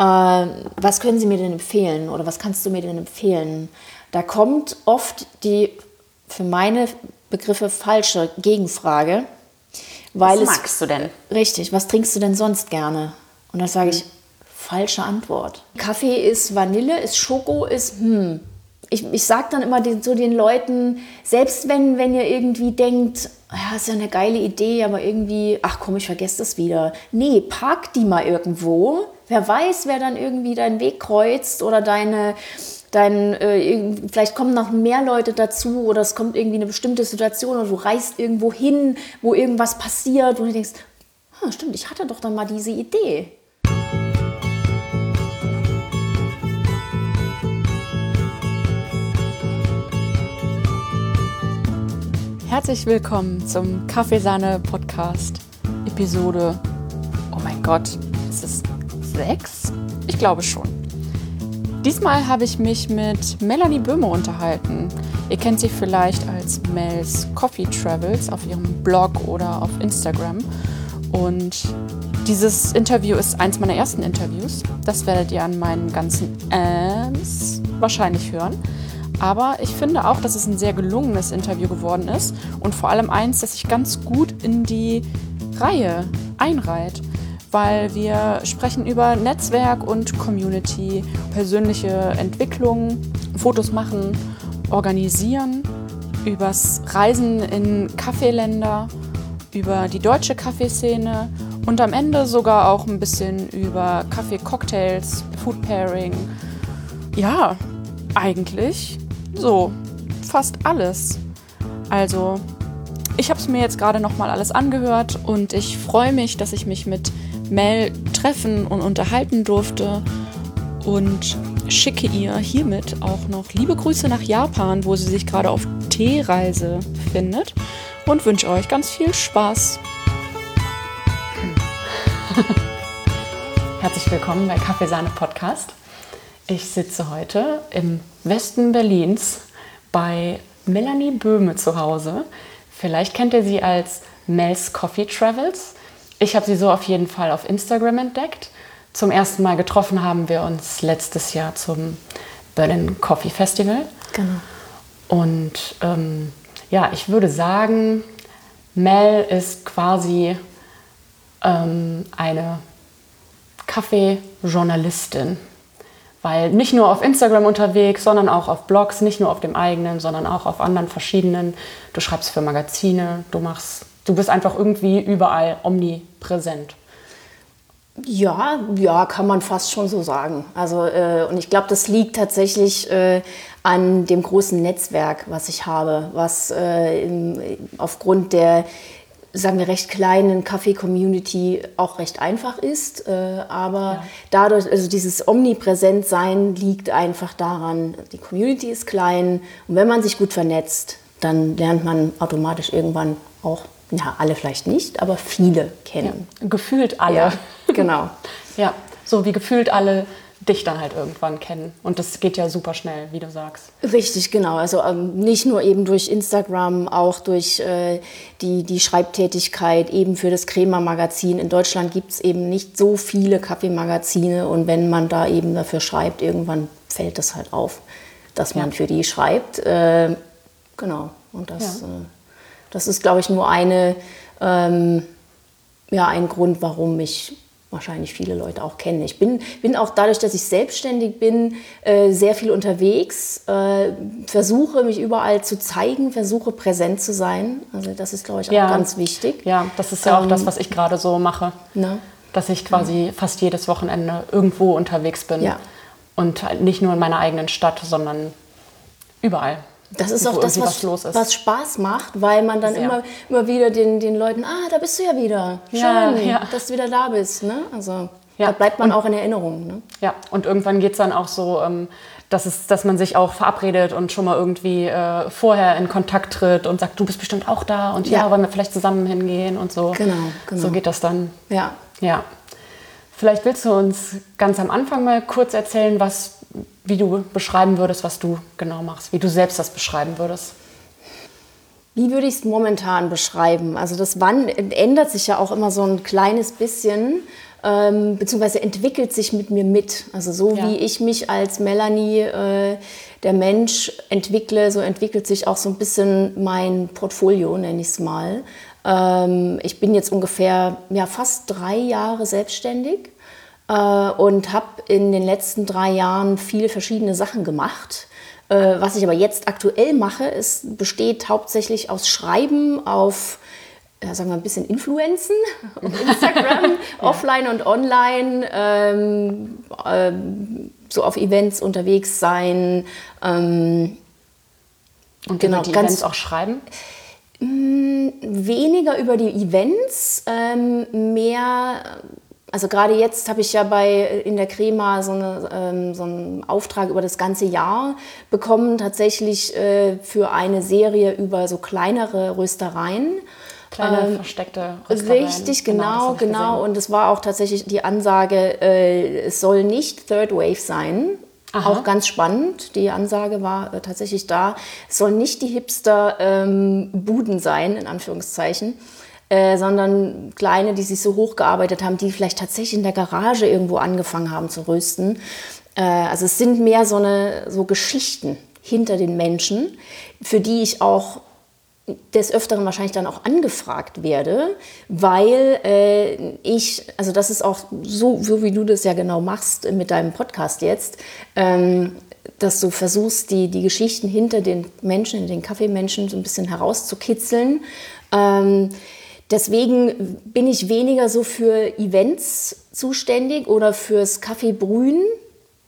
was können Sie mir denn empfehlen oder was kannst du mir denn empfehlen? Da kommt oft die für meine Begriffe falsche Gegenfrage. Weil was magst es, du denn? Richtig, was trinkst du denn sonst gerne? Und dann sage ich, falsche Antwort. Kaffee ist Vanille, ist Schoko, ist hm. Ich, ich sage dann immer den, so den Leuten, selbst wenn, wenn ihr irgendwie denkt, ja, ist ja eine geile Idee, aber irgendwie, ach komm, ich vergesse das wieder. Nee, park die mal irgendwo. Wer weiß, wer dann irgendwie deinen Weg kreuzt oder deine, dein, äh, vielleicht kommen noch mehr Leute dazu oder es kommt irgendwie eine bestimmte Situation oder du reist irgendwo hin, wo irgendwas passiert, wo du denkst, ah, stimmt, ich hatte doch dann mal diese Idee. Herzlich willkommen zum Kaffeesahne Podcast Episode. Oh mein Gott, ist es sechs? Ich glaube schon. Diesmal habe ich mich mit Melanie Böhme unterhalten. Ihr kennt sie vielleicht als Mel's Coffee Travels auf ihrem Blog oder auf Instagram. Und dieses Interview ist eins meiner ersten Interviews. Das werdet ihr an meinen ganzen Äms wahrscheinlich hören. Aber ich finde auch, dass es ein sehr gelungenes Interview geworden ist und vor allem eins, das sich ganz gut in die Reihe einreiht, weil wir sprechen über Netzwerk und Community, persönliche Entwicklung, Fotos machen, organisieren, übers Reisen in Kaffeeländer, über die deutsche Kaffeeszene und am Ende sogar auch ein bisschen über Kaffee-Cocktails, Food Pairing. Ja, eigentlich so, fast alles. Also, ich habe es mir jetzt gerade noch mal alles angehört und ich freue mich, dass ich mich mit Mel treffen und unterhalten durfte und schicke ihr hiermit auch noch liebe Grüße nach Japan, wo sie sich gerade auf Teereise befindet und wünsche euch ganz viel Spaß. Herzlich willkommen bei Kaffeesahne Podcast. Ich sitze heute im Westen Berlins bei Melanie Böhme zu Hause. Vielleicht kennt ihr sie als Mel's Coffee Travels. Ich habe sie so auf jeden Fall auf Instagram entdeckt. Zum ersten Mal getroffen haben wir uns letztes Jahr zum Berlin Coffee Festival. Genau. Und ähm, ja, ich würde sagen, Mel ist quasi ähm, eine Kaffeejournalistin weil nicht nur auf Instagram unterwegs, sondern auch auf Blogs, nicht nur auf dem eigenen, sondern auch auf anderen verschiedenen. Du schreibst für Magazine, du machst, du bist einfach irgendwie überall omnipräsent. Ja, ja, kann man fast schon so sagen. Also äh, und ich glaube, das liegt tatsächlich äh, an dem großen Netzwerk, was ich habe, was äh, im, aufgrund der sagen wir, recht kleinen Kaffee-Community auch recht einfach ist. Äh, aber ja. dadurch, also dieses Omnipräsentsein liegt einfach daran, die Community ist klein und wenn man sich gut vernetzt, dann lernt man automatisch irgendwann auch, ja, alle vielleicht nicht, aber viele kennen. Ja, gefühlt alle. Ja, genau. ja, so wie gefühlt alle dich dann halt irgendwann kennen. Und das geht ja super schnell, wie du sagst. Richtig, genau. Also ähm, nicht nur eben durch Instagram, auch durch äh, die, die Schreibtätigkeit eben für das Crema-Magazin. In Deutschland gibt es eben nicht so viele Kaffeemagazine und wenn man da eben dafür schreibt, irgendwann fällt das halt auf, dass man ja. für die schreibt. Äh, genau. Und das, ja. äh, das ist, glaube ich, nur eine, ähm, ja, ein Grund, warum ich wahrscheinlich viele Leute auch kennen. Ich bin, bin auch dadurch, dass ich selbstständig bin, äh, sehr viel unterwegs, äh, versuche mich überall zu zeigen, versuche präsent zu sein. Also das ist, glaube ich, auch ja. ganz wichtig. Ja, das ist ja auch das, ähm, was ich gerade so mache. Na? Dass ich quasi ja. fast jedes Wochenende irgendwo unterwegs bin. Ja. Und nicht nur in meiner eigenen Stadt, sondern überall. Das ist auch das, was, was, was, Spaß macht, weil man dann immer, immer wieder den, den Leuten, ah, da bist du ja wieder. Schön, ja, ja. dass du wieder da bist. Ne? Also ja. da bleibt man und, auch in Erinnerung. Ne? Ja, und irgendwann geht es dann auch so, ähm, dass, es, dass man sich auch verabredet und schon mal irgendwie äh, vorher in Kontakt tritt und sagt, du bist bestimmt auch da und ja, wollen wir vielleicht zusammen hingehen und so. Genau, genau. So geht das dann. Ja. Ja. Vielleicht willst du uns ganz am Anfang mal kurz erzählen, was wie du beschreiben würdest, was du genau machst, wie du selbst das beschreiben würdest. Wie würde ich es momentan beschreiben? Also das Wann ändert sich ja auch immer so ein kleines bisschen. ähm, beziehungsweise entwickelt sich mit mir mit. Also so Ja. wie ich mich als Melanie, äh, der Mensch, entwickle, so entwickelt sich auch so ein bisschen mein Portfolio, nenne ich es mal. Ähm, ich bin jetzt ungefähr ja, fast drei Jahre selbstständig und habe in den letzten drei Jahren viele verschiedene Sachen gemacht. Äh, was ich aber jetzt aktuell mache, ist, besteht hauptsächlich aus Schreiben auf ja, sagen wir ein bisschen Influenzen auf Instagram, offline und online, ähm, ähm, so auf Events unterwegs sein. Ähm, Und Genau, die ganz- Events auch schreiben? weniger über die Events, ähm, mehr, also gerade jetzt habe ich ja bei in der Crema so, eine, ähm, so einen Auftrag über das ganze Jahr bekommen, tatsächlich äh, für eine Serie über so kleinere Röstereien. Kleine versteckte Röstereien. Richtig, genau, genau. gesehen. Und es war auch tatsächlich die Ansage, äh, es soll nicht Third Wave sein. Aha. Auch ganz spannend. Die Ansage war äh, tatsächlich da. Es soll nicht die Hipster-Buden sein, in Anführungszeichen, äh, sondern kleine, die sich so hochgearbeitet haben, die vielleicht tatsächlich in der Garage irgendwo angefangen haben zu rösten. Äh, also es sind mehr so, eine, so Geschichten hinter den Menschen, für die ich auch des Öfteren wahrscheinlich dann auch angefragt werde, weil äh, ich, also das ist auch so, so wie du das ja genau machst mit deinem Podcast jetzt, ähm, dass du versuchst, die, die Geschichten hinter den Menschen, den Kaffeemenschen so ein bisschen herauszukitzeln. Ähm, deswegen bin ich weniger so für Events zuständig oder fürs Kaffeebrühen,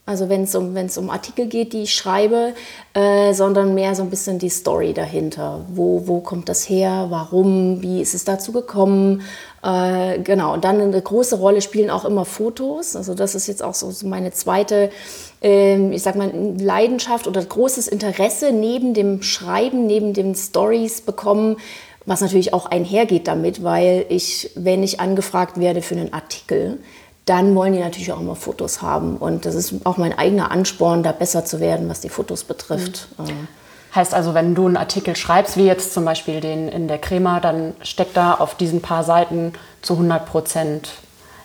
also wenn es um, um Artikel geht, die ich schreibe, äh, sondern mehr so ein bisschen die Story dahinter. Wo, wo kommt das her? Warum? Wie ist es dazu gekommen? Äh, genau, und dann eine große Rolle spielen auch immer Fotos. Also das ist jetzt auch so, meine zweite, ähm, ich sag mal, Leidenschaft oder großes Interesse neben dem Schreiben, neben den Stories bekommen, was natürlich auch einhergeht damit, weil ich, wenn ich angefragt werde für einen Artikel, dann wollen die natürlich auch immer Fotos haben. Und das ist auch mein eigener Ansporn, da besser zu werden, was die Fotos betrifft. Äh, Heißt also, wenn du einen Artikel schreibst, wie jetzt zum Beispiel den in der Crema, dann steckt da auf diesen paar Seiten zu 100 Prozent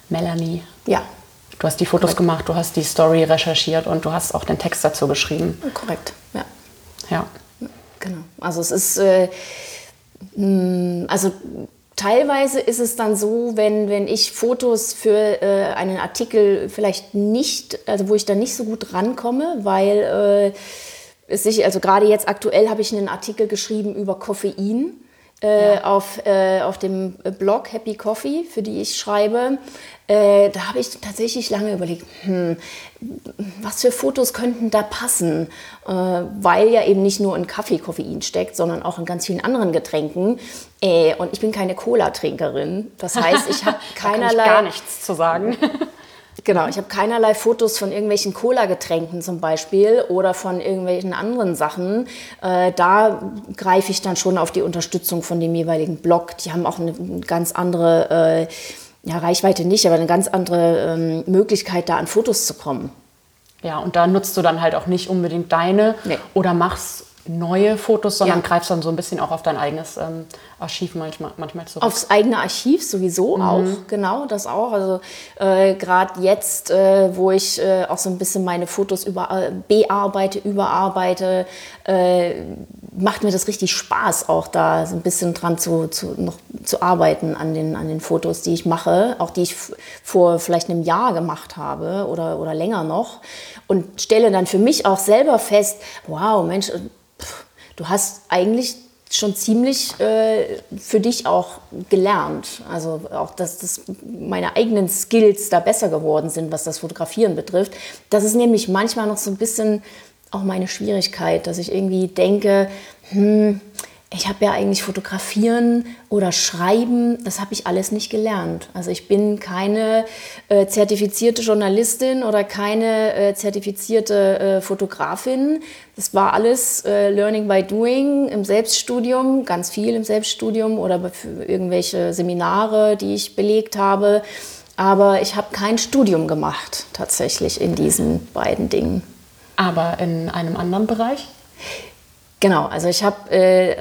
Melanie. ja, Du hast die Fotos gemacht, du hast die Story recherchiert und du hast auch den Text dazu geschrieben. korrekt. Ja. Ja. Genau. Also es ist, äh, also teilweise ist es dann so, wenn, wenn ich Fotos für äh, einen Artikel vielleicht nicht, also wo ich dann nicht so gut rankomme, weil äh, es sich, also gerade jetzt aktuell habe ich einen Artikel geschrieben über Koffein. Äh, auf, äh, auf dem Blog Happy Coffee, für die ich schreibe, äh, da habe ich tatsächlich lange überlegt, hm, was für Fotos könnten da passen, weil ja eben nicht nur in Kaffee Koffein steckt, sondern auch in ganz vielen anderen Getränken. Äh, und ich bin keine Cola-Trinkerin. Das heißt, ich habe Da kann ich keinerlei. gar nichts zu sagen. Genau, ich habe keinerlei Fotos von irgendwelchen Cola-Getränken zum Beispiel oder von irgendwelchen anderen Sachen. Äh, da greife ich dann schon auf die Unterstützung von dem jeweiligen Blog. Die haben auch eine ganz andere, äh, ja, Reichweite nicht, aber eine ganz andere ähm, Möglichkeit, da an Fotos zu kommen. Ja, und da nutzt du dann halt auch nicht unbedingt deine Nee. oder machst neue Fotos, sondern Ja. greifst dann so ein bisschen auch auf dein eigenes ähm, Archiv manchmal, manchmal zurück. Aufs eigene Archiv sowieso auch, genau, das auch. Also äh, gerade jetzt, äh, wo ich äh, auch so ein bisschen meine Fotos über, äh, bearbeite, überarbeite, äh, macht mir das richtig Spaß, auch da so ein bisschen dran zu, zu, noch zu arbeiten an den, an den Fotos, die ich mache, auch die ich vor vielleicht einem Jahr gemacht habe oder, oder länger noch. Und stelle dann für mich auch selber fest, wow, Mensch, du hast eigentlich schon ziemlich äh, für dich auch gelernt. Also auch, dass das meine eigenen Skills da besser geworden sind, was das Fotografieren betrifft. Das ist nämlich manchmal noch so ein bisschen auch meine Schwierigkeit, dass ich irgendwie denke, hm, ich habe ja eigentlich fotografieren oder schreiben, das habe ich alles nicht gelernt. Also ich bin keine äh, zertifizierte Journalistin oder keine äh, zertifizierte äh, Fotografin. Das war alles äh, Learning by Doing im Selbststudium, ganz viel im Selbststudium oder für irgendwelche Seminare, die ich belegt habe. Aber ich habe kein Studium gemacht tatsächlich in diesen beiden Dingen. Aber in einem anderen Bereich? Genau, also ich habe äh,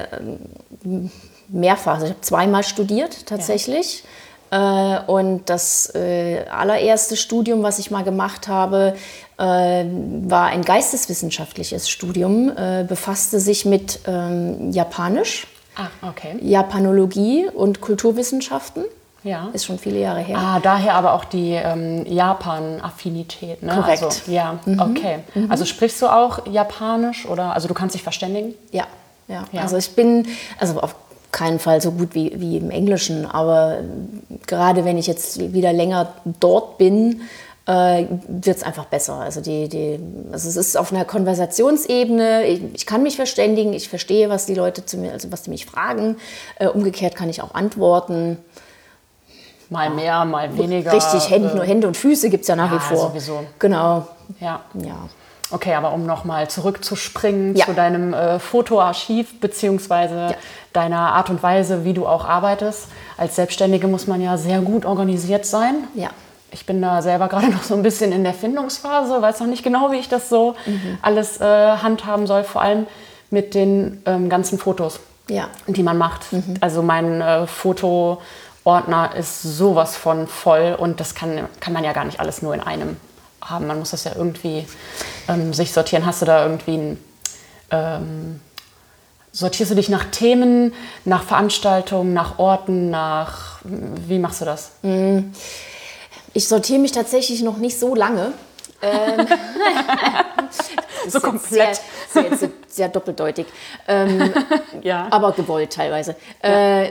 mehrfach, also ich habe zweimal studiert tatsächlich. Äh, und das äh, allererste Studium, was ich mal gemacht habe, äh, war ein geisteswissenschaftliches Studium, äh, befasste sich mit ähm, Japanisch, Ah, okay. Japanologie und Kulturwissenschaften. Ja. Ist schon viele Jahre her. Ah, daher aber auch die ähm, Japan-Affinität. Ne? Korrekt. Also, ja, okay. Also sprichst du auch Japanisch oder also du kannst dich verständigen? Ja, ja, Ja. Also ich bin, also auf keinen Fall so gut wie, wie im Englischen, aber gerade wenn ich jetzt wieder länger dort bin, äh, wird es einfach besser. Also, die, die, also es ist auf einer Konversationsebene, ich, ich kann mich verständigen, ich verstehe, was die Leute zu mir, also was die mich fragen. Äh, umgekehrt kann ich auch antworten. Mal mehr, mal weniger. Richtig, Hände, äh, nur Hände und Füße gibt es ja nach ja, wie vor. sowieso. Genau, Ja. ja. Okay, aber um nochmal zurückzuspringen Ja. zu deinem äh, Fotoarchiv beziehungsweise deiner Art und Weise, wie du auch arbeitest. Als Selbstständige muss man ja sehr gut organisiert sein. Ja. Ich bin da selber gerade noch so ein bisschen in der Findungsphase, weiß noch nicht genau, wie ich das so Mhm. alles äh, handhaben soll, vor allem mit den ähm, ganzen Fotos, Ja. die man macht. Mhm. Also mein äh, Fotoordner ist sowas von voll und das kann, kann man ja gar nicht alles nur in einem haben. Man muss das ja irgendwie ähm, sich sortieren. Hast du da irgendwie ein, ähm, sortierst du dich nach Themen, nach Veranstaltungen, nach Orten, nach wie machst du das? Ich sortiere mich tatsächlich noch nicht so lange. Ähm, So komplett. Sehr, sehr, sehr, sehr doppeldeutig. Ähm, Ja. aber gewollt teilweise. Äh,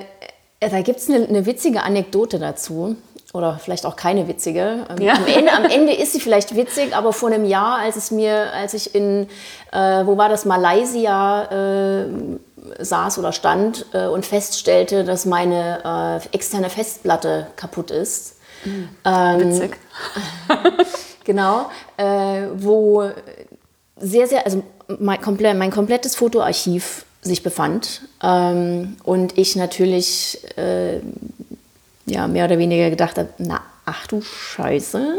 da gibt es eine, eine witzige Anekdote dazu. Oder vielleicht auch keine witzige. Ähm, Ja. Am, Ende, am Ende ist sie vielleicht witzig, aber vor einem Jahr, als es mir, als ich in, äh, wo war das, Malaysia äh, saß oder stand äh, und feststellte, dass meine äh, externe Festplatte kaputt ist. Witzig. Genau, äh, wo sehr, sehr, also mein, komplett, mein komplettes Fotoarchiv sich befand ähm, und ich natürlich äh, ja, mehr oder weniger gedacht habe, na, ach du Scheiße,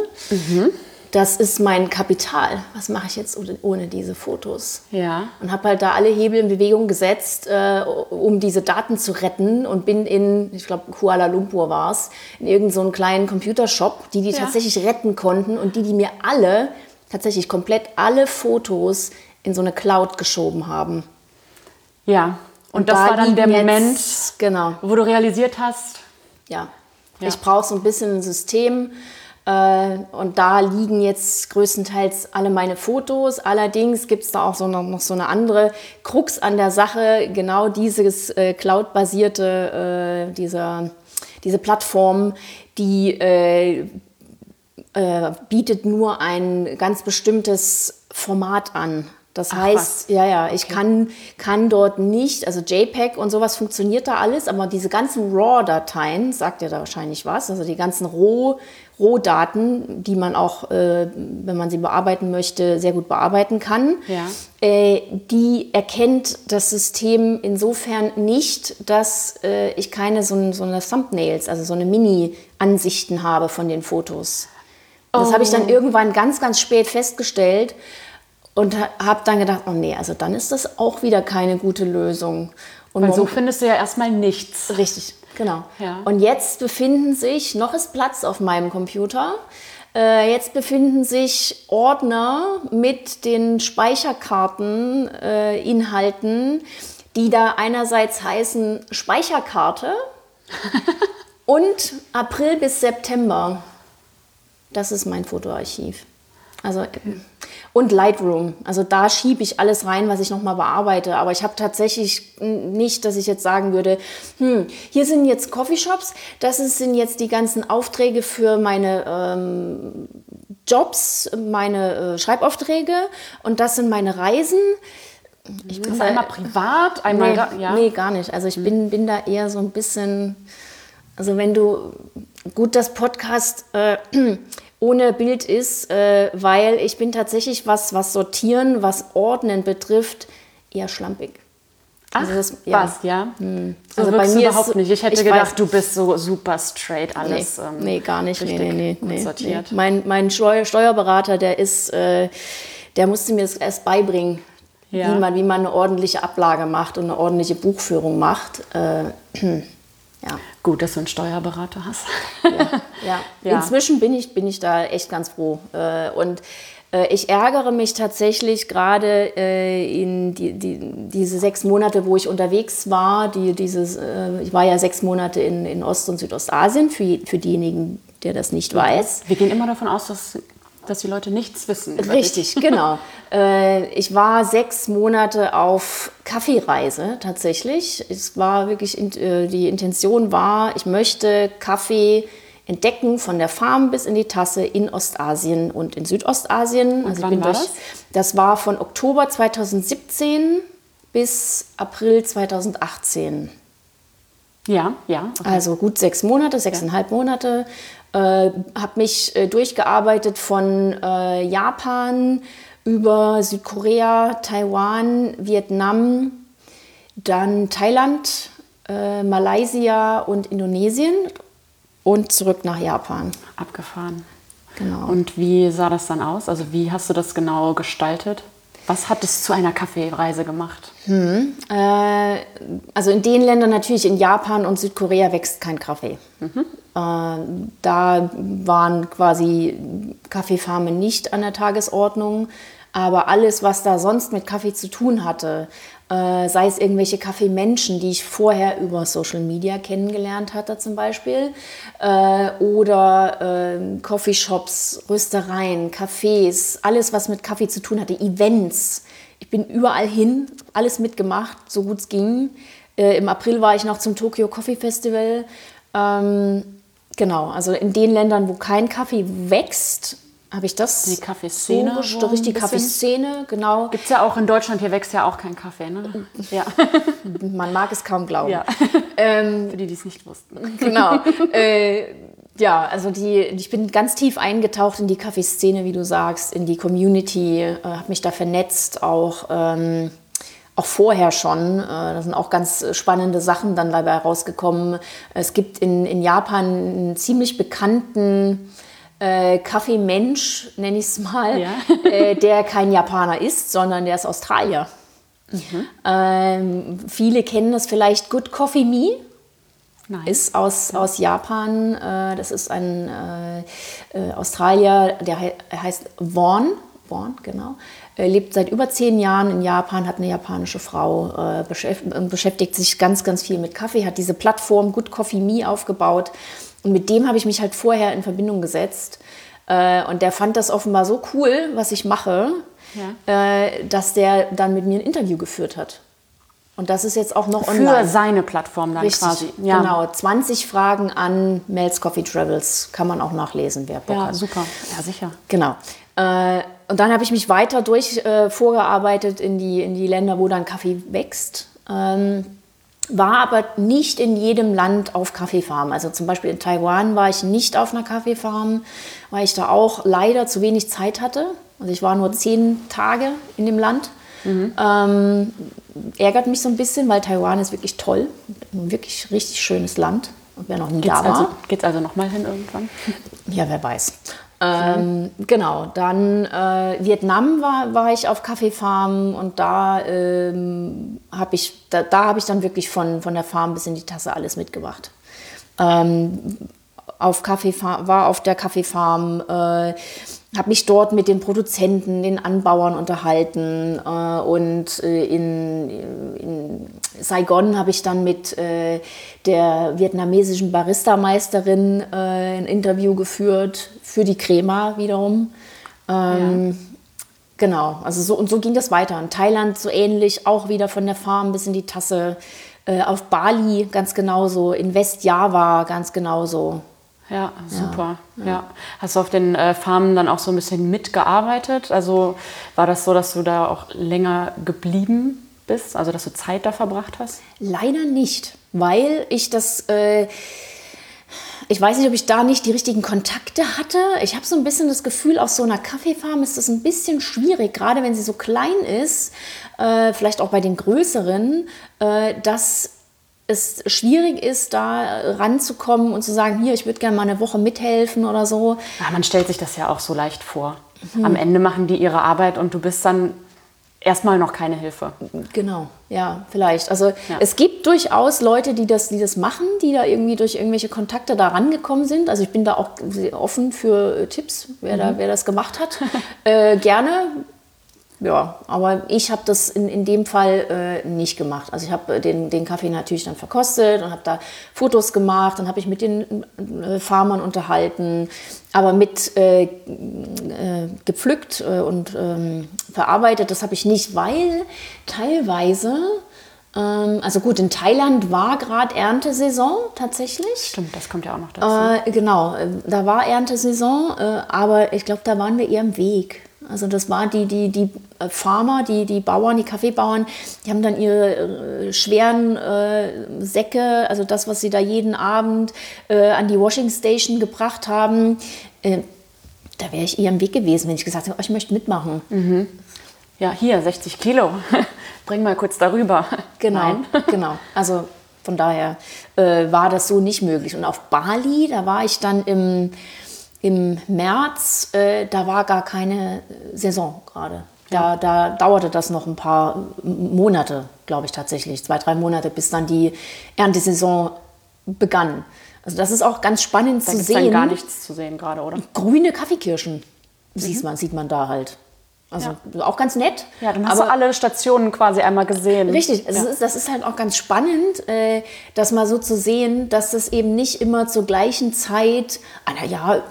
das ist mein Kapital. Was mache ich jetzt ohne, ohne diese Fotos? Ja. Und habe halt da alle Hebel in Bewegung gesetzt, äh, um diese Daten zu retten und bin in, ich glaube Kuala Lumpur war es, in irgendeinen so einen kleinen Computershop, die die Ja. tatsächlich retten konnten und die, die mir alle, tatsächlich komplett alle Fotos in so eine Cloud geschoben haben. Ja. Und, das da war dann der Moment, jetzt, genau, wo du realisiert hast, ja. Ja. Ich brauche so ein bisschen ein System. Äh, und da liegen jetzt größtenteils alle meine Fotos. Allerdings gibt es da auch so noch, noch so eine andere Krux an der Sache. Genau dieses äh, Cloud-basierte, äh, dieser, diese Plattform, die äh, äh, bietet nur ein ganz bestimmtes Format an. Das Ach, heißt, ja, ja, ich kann, kann dort nicht, also JPEG und sowas funktioniert da alles, aber diese ganzen RAW-Dateien, sagt ja da wahrscheinlich was, also die ganzen Roh, Rohdaten, die man auch, äh, wenn man sie bearbeiten möchte, sehr gut bearbeiten kann, Ja. äh, die erkennt das System insofern nicht, dass äh, ich keine so, so eine Thumbnails, also so eine Mini-Ansichten habe von den Fotos. Das habe ich dann irgendwann ganz, ganz spät festgestellt und habe dann gedacht, oh nee, also dann ist das auch wieder keine gute Lösung. Und weil so findest du ja erstmal nichts. Richtig, genau. Ja. Und jetzt befinden sich, noch ist Platz auf meinem Computer, äh, jetzt befinden sich Ordner mit den Speicherkarten, äh, die da einerseits heißen Speicherkarte und April bis September. Das ist mein Fotoarchiv. Also und Lightroom. Also da schiebe ich alles rein, was ich nochmal bearbeite. Aber ich habe tatsächlich nicht, dass ich jetzt sagen würde, hm, hier sind jetzt Coffeeshops, das sind jetzt die ganzen Aufträge für meine ähm, Jobs, meine äh, Schreibaufträge und das sind meine Reisen. Ich bin einmal privat, einmal Nee, da, ja. nee, gar nicht. Also ich bin, bin da eher so ein bisschen, also wenn du, gut, das Podcast äh, ohne Bild ist, äh, weil ich bin tatsächlich, was, was Sortieren, was Ordnen betrifft, eher schlampig. Ach, Also das- ja. was, ja? So Also bei mir überhaupt nicht. Ich hätte ich gedacht, weiß- du bist so super straight Nee, alles. ähm, nee, gar nicht. Nee, richtig nee, nee, nee, sortiert. nee. Mein, mein Steu Steuerberater, der ist, äh, der musste mir das erst beibringen, Ja. wie, man, wie man eine ordentliche Ablage macht und eine ordentliche Buchführung macht. Äh, Ja. Gut, dass du einen Steuerberater hast. Ja, ja. Inzwischen bin ich, bin ich da echt ganz froh. Äh, Und äh, ich ärgere mich tatsächlich gerade äh, in die, die, diese sechs Monate, wo ich unterwegs war. Die, dieses, ich war ja sechs Monate in, in Ost- und Südostasien, für, für diejenigen, der das nicht weiß. Wir gehen immer davon aus, dass, dass die Leute nichts wissen. Richtig, genau. Äh, ich war sechs Monate auf Kaffeereise tatsächlich. Es war wirklich, in- äh, die Intention war, ich möchte Kaffee entdecken von der Farm bis in die Tasse in Ostasien und in Südostasien. Also ich wann bin war durch, das? das war von Oktober 2017 bis April 2018. dich. Ja, ja. okay. Also gut sechs Monate, sechseinhalb Monate. Äh, habe mich äh, durchgearbeitet von äh, Japan über Südkorea, Taiwan, Vietnam, dann Thailand, äh, Malaysia und Indonesien und zurück nach Japan. Abgefahren. Genau. Und wie sah das dann aus? Also wie hast du das genau gestaltet? Was hat es zu einer Kaffeereise gemacht? Äh, also in den Ländern natürlich, in Japan und Südkorea wächst kein Kaffee. Äh, da waren quasi Kaffeefarmen nicht an der Tagesordnung, aber alles, was da sonst mit Kaffee zu tun hatte, äh, sei es irgendwelche Kaffeemenschen, die ich vorher über Social Media kennengelernt hatte zum Beispiel, äh, oder äh, Coffeeshops, Röstereien, Cafés, alles, was mit Kaffee zu tun hatte, Events. Ich bin überall hin, alles mitgemacht, so gut es ging. Äh, Im April war ich noch zum Tokyo Coffee Festival. Ähm, genau, also in den Ländern, wo kein Kaffee wächst, habe ich das Die Kaffeeszene so gest- so ein richtig bisschen? Kaffeeszene, genau. Gibt es ja auch in Deutschland, hier wächst ja auch kein Kaffee, ne? Ja. Man mag es kaum glauben. ja. Ähm, Für die, die es nicht wussten. genau. äh, ja, also die, ich bin ganz tief eingetaucht in die Kaffeeszene, wie du sagst, in die Community, äh, habe mich da vernetzt, auch, ähm, auch vorher schon. Äh, da sind auch ganz spannende Sachen dann dabei rausgekommen. Es gibt in, in Japan einen ziemlich bekannten äh, Kaffeemensch, nenne ich es mal, Ja. äh, der kein Japaner ist, sondern der ist Australier. Ähm, viele kennen das vielleicht Good Coffee Me Nein. ist aus, aus Japan. Äh, das ist ein äh, äh, Australier, der er heißt Vaughn. Vaughn, genau. Er lebt seit über zehn Jahren in Japan, hat eine japanische Frau, äh, beschäftigt, äh, beschäftigt sich ganz, ganz viel mit Kaffee, hat diese Plattform Good Coffee Me aufgebaut. Und mit dem habe ich mich halt vorher in Verbindung gesetzt. Äh, und der fand das offenbar so cool, was ich mache, äh, dass der dann mit mir ein Interview geführt hat. Und das ist jetzt auch noch online. Für seine Plattform dann Richtig, quasi. Ja. genau. 20 Fragen an Mel's Coffee Travels. Kann man auch nachlesen, wer Bock Ja, hat. super. Ja, sicher. Genau. Äh, und dann habe ich mich weiter durch äh, vorgearbeitet in die, in die Länder, wo dann Kaffee wächst. Ähm, war aber nicht in jedem Land auf Kaffeefarm. Also zum Beispiel in Taiwan war ich nicht auf einer Kaffeefarm, weil ich da auch leider zu wenig Zeit hatte. Also ich war nur zehn Tage in dem Land. Ähm, ärgert mich so ein bisschen, weil Taiwan ist wirklich toll. Ein wirklich richtig schönes Land. Und wer noch nie Geht's da war. also, geht's also nochmal hin irgendwann? Ja, wer weiß. Ähm, genau, dann äh, Vietnam war, war ich auf Kaffeefarmen und da ähm, habe ich, da, da habe ich dann wirklich von, von der Farm bis in die Tasse alles mitgebracht. Ähm, auf Kaffeefarm, war auf der Kaffeefarm, äh, habe mich dort mit den Produzenten, den Anbauern unterhalten äh, und äh, in, in Saigon habe ich dann mit äh, der vietnamesischen Barista-Meisterin äh, ein Interview geführt für die Crema wiederum. Ähm, Genau, also so und so ging das weiter. In Thailand so ähnlich, auch wieder von der Farm bis in die Tasse. Äh, auf Bali ganz genauso, in Westjava ganz genauso. Ja, super. Ja. Hast du auf den äh, Farmen dann auch so ein bisschen mitgearbeitet? Also war das so, dass du da auch länger geblieben bist? Also dass du Zeit da verbracht hast? Leider nicht, weil ich das, äh, ich weiß nicht, ob ich da nicht die richtigen Kontakte hatte. Ich habe so ein bisschen das Gefühl, auf so einer Kaffeefarm ist das ein bisschen schwierig, gerade wenn sie so klein ist, äh, vielleicht auch bei den größeren, äh, dass es schwierig ist, da ranzukommen und zu sagen, hier, ich würde gerne mal eine Woche mithelfen oder so. Ja, man stellt sich das ja auch so leicht vor. Am Ende machen die ihre Arbeit und du bist dann erstmal noch keine Hilfe. Genau, ja, vielleicht. Also ja. es gibt durchaus Leute, die das, die das machen, die da irgendwie durch irgendwelche Kontakte da rangekommen sind. Also ich bin da auch offen für Tipps, wer, mhm. da, wer das gemacht hat. äh, gerne ja, aber ich habe das in, in dem Fall äh, nicht gemacht. Also ich habe äh, den, den Kaffee natürlich dann verkostet und habe da Fotos gemacht, dann habe ich mit den äh, Farmern unterhalten, aber mit äh, äh gepflückt äh, und ähm, verarbeitet, das habe ich nicht, weil teilweise, ähm, also gut, in Thailand war gerade Erntesaison tatsächlich. Stimmt, das kommt ja auch noch dazu. genau, da war Erntesaison, aber ich glaube, da waren wir eher im Weg. Also das war die, die, die äh, Farmer, die, die Bauern, die Kaffeebauern, die haben dann ihre äh, schweren äh, Säcke, also das, was sie da jeden Abend äh, an die Washing Station gebracht haben. Äh, da wäre ich eher im Weg gewesen, wenn ich gesagt hätte, oh, ich möchte mitmachen. Mhm. Ja, hier, 60 Kilo. Bring mal kurz darüber. Genau, genau. Also von daher war das so nicht möglich. Und auf Bali, da war ich dann im im März, äh, da war gar keine Saison gerade. Da, da dauerte das noch ein paar Monate, glaube ich tatsächlich, zwei, drei Monate, bis dann die Erntesaison begann. Also das ist auch ganz spannend da zu sehen. Dann gar nichts zu sehen gerade, oder? Grüne Kaffeekirschen mhm. sieht, man, sieht man da halt. Also ja. auch ganz nett. Ja, dann hast aber, du alle Stationen quasi einmal gesehen. Richtig, ja. ist, das ist halt auch ganz spannend, äh, das mal so zu sehen, dass das eben nicht immer zur gleichen Zeit, ah, na ja,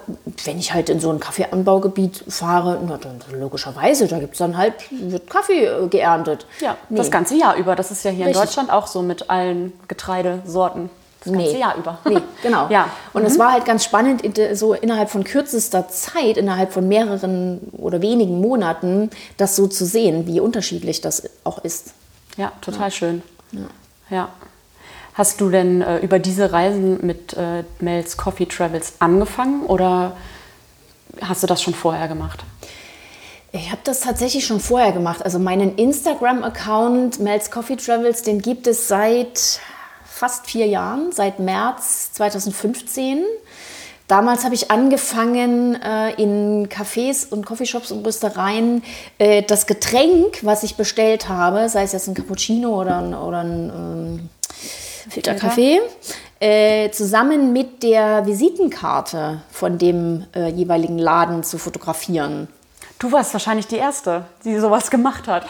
wenn ich halt in so ein Kaffeeanbaugebiet fahre, na, dann logischerweise, da gibt es dann halt, wird Kaffee äh, geerntet. Ja, nee. das ganze Jahr über. Das ist ja hier Richtig. in Deutschland auch so mit allen Getreidesorten das ganze nee. Jahr über. Nee, genau. ja. Und es mhm. war halt ganz spannend, so innerhalb von kürzester Zeit, innerhalb von mehreren oder wenigen Monaten, das so zu sehen, wie unterschiedlich das auch ist. Ja, total ja. schön. Ja. ja. Hast du denn äh, über diese Reisen mit äh, Mel's Coffee Travels angefangen oder hast du das schon vorher gemacht? Ich habe das tatsächlich schon vorher gemacht. Also meinen Instagram-Account Mel's Coffee Travels, den gibt es seit fast vier Jahren, seit März 2015. Damals habe ich angefangen, äh, in Cafés und Coffeeshops und Röstereien äh, das Getränk, was ich bestellt habe, sei es jetzt ein Cappuccino oder ein, oder ein ähm, Filterkaffee, äh, zusammen mit der Visitenkarte von dem äh, jeweiligen Laden zu fotografieren. Du warst wahrscheinlich die Erste, die sowas gemacht hat.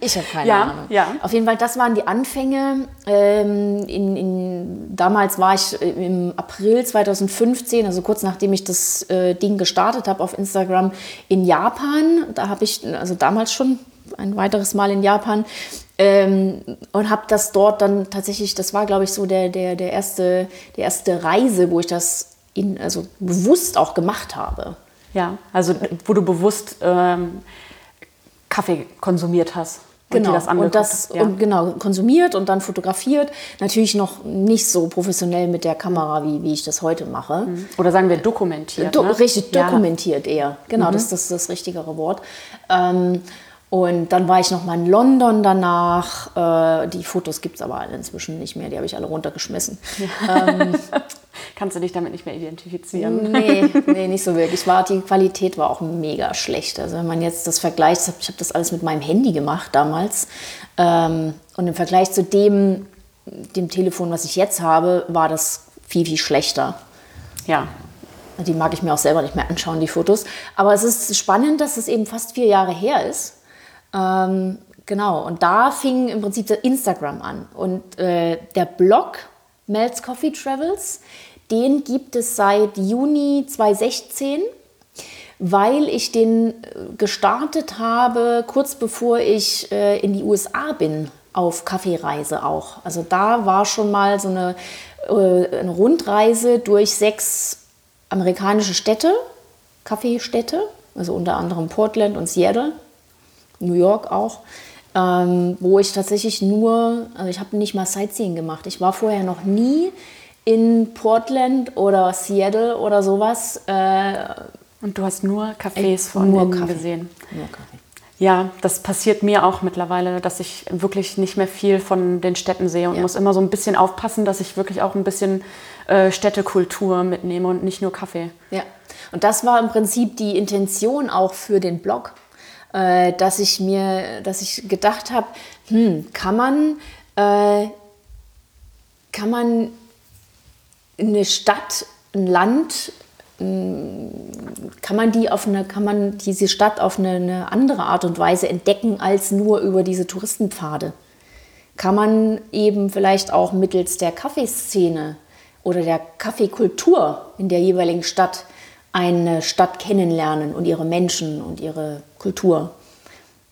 Ich habe keine ja, Ahnung. Ja. Auf jeden Fall, das waren die Anfänge. Ähm, in, in, damals war ich äh, im April 2015, also kurz nachdem ich das äh, Ding gestartet habe auf Instagram, in Japan. Da habe ich, also damals schon ein weiteres Mal in Japan. Ähm, und habe das dort dann tatsächlich, das war glaube ich so der, der, der, erste, der erste Reise, wo ich das in, also bewusst auch gemacht habe. Ja, also wo du bewusst ähm, Kaffee konsumiert hast. Und genau, das und das ja. und genau konsumiert und dann fotografiert. Natürlich noch nicht so professionell mit der Kamera, wie, wie ich das heute mache. Mhm. Oder sagen wir dokumentiert. Do ne? Richtig, dokumentiert ja. eher. Genau, mhm. das, das ist das richtigere Wort. Ähm, und dann war ich noch mal in London danach. Äh, die Fotos gibt es aber alle inzwischen nicht mehr, die habe ich alle runtergeschmissen. Ja. Ähm, Kannst du dich damit nicht mehr identifizieren? Nee, nee, nicht so wirklich. War, die Qualität war auch mega schlecht. Also wenn man jetzt das vergleicht, ich habe das alles mit meinem Handy gemacht damals. Ähm, und im Vergleich zu dem, dem Telefon, was ich jetzt habe, war das viel, viel schlechter. Ja, die mag ich mir auch selber nicht mehr anschauen, die Fotos. Aber es ist spannend, dass es eben fast vier Jahre her ist. Ähm, genau, und da fing im Prinzip Instagram an. Und äh, der Blog Mel's Coffee Travels, den gibt es seit Juni 2016, weil ich den äh, gestartet habe, kurz bevor ich äh, in die USA bin, auf Kaffeereise auch. Also da war schon mal so eine, äh, eine Rundreise durch sechs amerikanische Städte, Kaffeestädte, also unter anderem Portland und Seattle. New York auch, ähm, wo ich tatsächlich nur, also ich habe nicht mal Sightseeing gemacht. Ich war vorher noch nie in Portland oder Seattle oder sowas. Äh, und du hast nur Cafés von nur Kaffee. gesehen? Nur Kaffee. Ja, das passiert mir auch mittlerweile, dass ich wirklich nicht mehr viel von den Städten sehe und ja. muss immer so ein bisschen aufpassen, dass ich wirklich auch ein bisschen äh, Städtekultur mitnehme und nicht nur Kaffee. Ja, und das war im Prinzip die Intention auch für den Blog. Äh, dass ich mir, dass ich gedacht habe, hm, kann man, äh, kann man eine Stadt, ein Land, kann man die auf eine, kann man diese Stadt auf eine, eine, andere Art und Weise entdecken als nur über diese Touristenpfade? Kann man eben vielleicht auch mittels der Kaffeeszene oder der Kaffeekultur in der jeweiligen Stadt eine Stadt kennenlernen und ihre Menschen und ihre Kultur?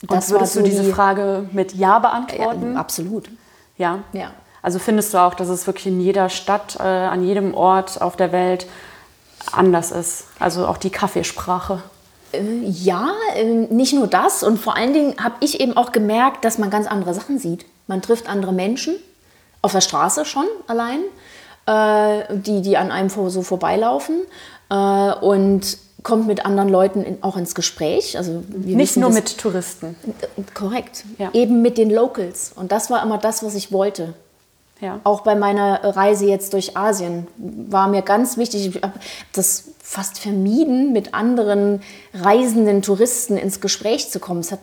Das und würdest so du diese die, Frage mit Ja beantworten? Ja, absolut. Ja. ja. Also findest du auch, dass es wirklich in jeder Stadt, äh, an jedem Ort auf der Welt anders ist. Also auch die Kaffeesprache. Äh, ja, ähm, nicht nur das. Und vor allen Dingen habe ich eben auch gemerkt, dass man ganz andere Sachen sieht. Man trifft andere Menschen, auf der Straße schon allein, äh, die, die an einem so vorbeilaufen. Äh, und kommt mit anderen Leuten auch ins Gespräch. Also Nicht nur mit Touristen. Korrekt. Ja. Eben mit den Locals. Und das war immer das, was ich wollte. Ja. Auch bei meiner Reise jetzt durch Asien war mir ganz wichtig, ich habe das fast vermieden, mit anderen reisenden Touristen ins Gespräch zu kommen. Es hat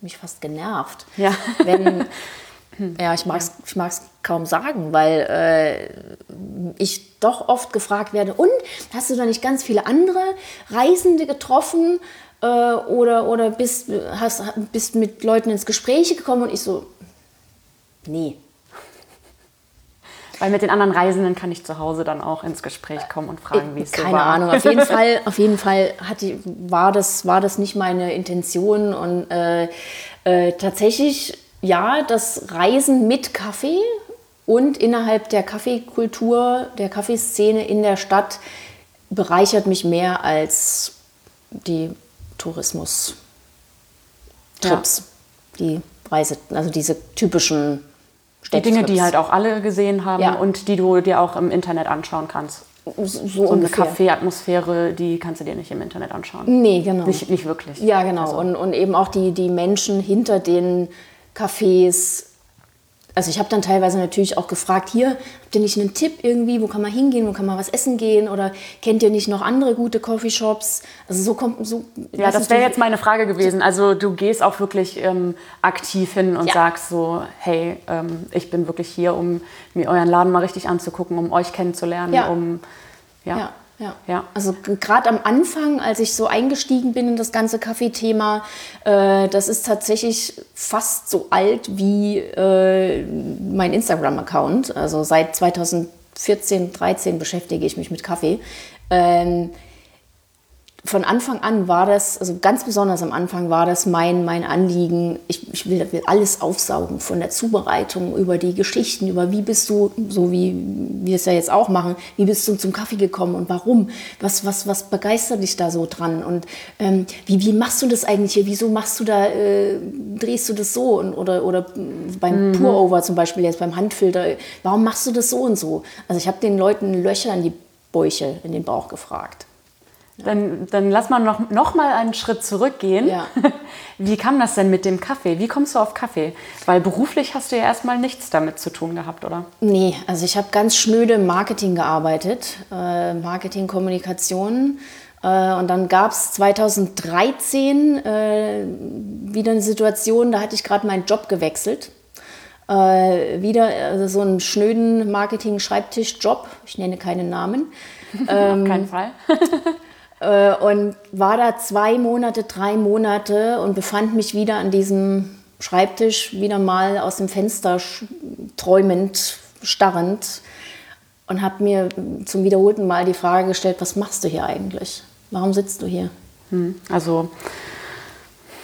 mich fast genervt. Ja. Wenn, ja, ich mag es ich mag's kaum sagen, weil äh, ich doch oft gefragt werde, und hast du da nicht ganz viele andere Reisende getroffen äh, oder, oder bist, hast, bist mit Leuten ins Gespräch gekommen? Und ich so, nee, weil mit den anderen Reisenden kann ich zu Hause dann auch ins Gespräch kommen und fragen, wie es so war. Keine Ahnung, auf jeden Fall, auf jeden Fall die, war, das, war das nicht meine Intention. Und äh, äh, tatsächlich, ja, das Reisen mit Kaffee und innerhalb der Kaffeekultur, der Kaffeeszene in der Stadt bereichert mich mehr als die Tourismus-Trips, ja. die Reise, also diese typischen die Dinge, die halt auch alle gesehen haben ja. und die du dir auch im Internet anschauen kannst. So, so eine Kaffeeatmosphäre, die kannst du dir nicht im Internet anschauen. Nee, genau. Nicht, nicht wirklich. Ja, genau. Also. Und, und eben auch die, die Menschen hinter den Cafés, also ich habe dann teilweise natürlich auch gefragt, hier, habt ihr nicht einen Tipp irgendwie, wo kann man hingehen, wo kann man was essen gehen oder kennt ihr nicht noch andere gute Coffeeshops? Also so kommt so. Ja, das wäre jetzt meine Frage gewesen. Also du gehst auch wirklich ähm, aktiv hin und ja. sagst so, hey, ähm, ich bin wirklich hier, um mir euren Laden mal richtig anzugucken, um euch kennenzulernen, ja. um ja. ja. Ja. ja. Also gerade am Anfang, als ich so eingestiegen bin in das ganze Kaffeethema, äh, das ist tatsächlich fast so alt wie äh, mein Instagram-Account. Also seit 2014, 13 beschäftige ich mich mit Kaffee. Ähm, von Anfang an war das, also ganz besonders am Anfang war das mein, mein Anliegen, ich, ich will, will, alles aufsaugen, von der Zubereitung über die Geschichten, über wie bist du, so wie wir es ja jetzt auch machen, wie bist du zum Kaffee gekommen und warum, was, was, was begeistert dich da so dran und ähm, wie, wie machst du das eigentlich hier, wieso machst du da, äh, drehst du das so und, oder, oder beim mhm. Pour-Over zum Beispiel jetzt, beim Handfilter, warum machst du das so und so? Also ich habe den Leuten Löcher in die Bäuche, in den Bauch gefragt. Dann, dann lass mal noch, noch mal einen Schritt zurückgehen. Ja. Wie kam das denn mit dem Kaffee? Wie kommst du auf Kaffee? Weil beruflich hast du ja erstmal nichts damit zu tun gehabt, oder? Nee, also ich habe ganz schnöde im Marketing gearbeitet, äh, Marketing, Kommunikation. Äh, und dann gab es 2013 äh, wieder eine Situation, da hatte ich gerade meinen Job gewechselt. Äh, wieder also so einen schnöden Marketing-Schreibtisch-Job. Ich nenne keinen Namen. Ähm, Auf keinen Fall. Äh, und war da zwei Monate, drei Monate und befand mich wieder an diesem Schreibtisch, wieder mal aus dem Fenster träumend, starrend und habe mir zum wiederholten Mal die Frage gestellt, was machst du hier eigentlich? Warum sitzt du hier? Hm, also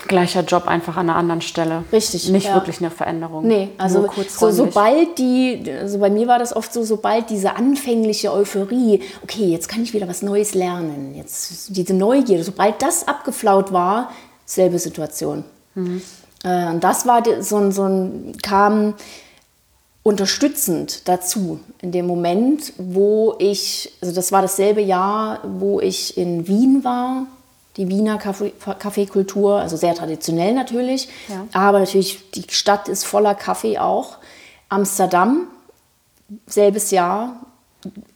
gleicher Job einfach an einer anderen Stelle. Richtig. Nicht ja. wirklich eine Veränderung. Nee, also so, sobald die, also bei mir war das oft so, sobald diese anfängliche Euphorie, okay, jetzt kann ich wieder was Neues lernen, jetzt diese Neugierde, sobald das abgeflaut war, selbe Situation. Mhm. Äh, und das war so ein, so ein, kam unterstützend dazu in dem Moment, wo ich, also das war dasselbe Jahr, wo ich in Wien war die Wiener Kaffeekultur, also sehr traditionell natürlich, ja. aber natürlich die Stadt ist voller Kaffee auch. Amsterdam, selbes Jahr,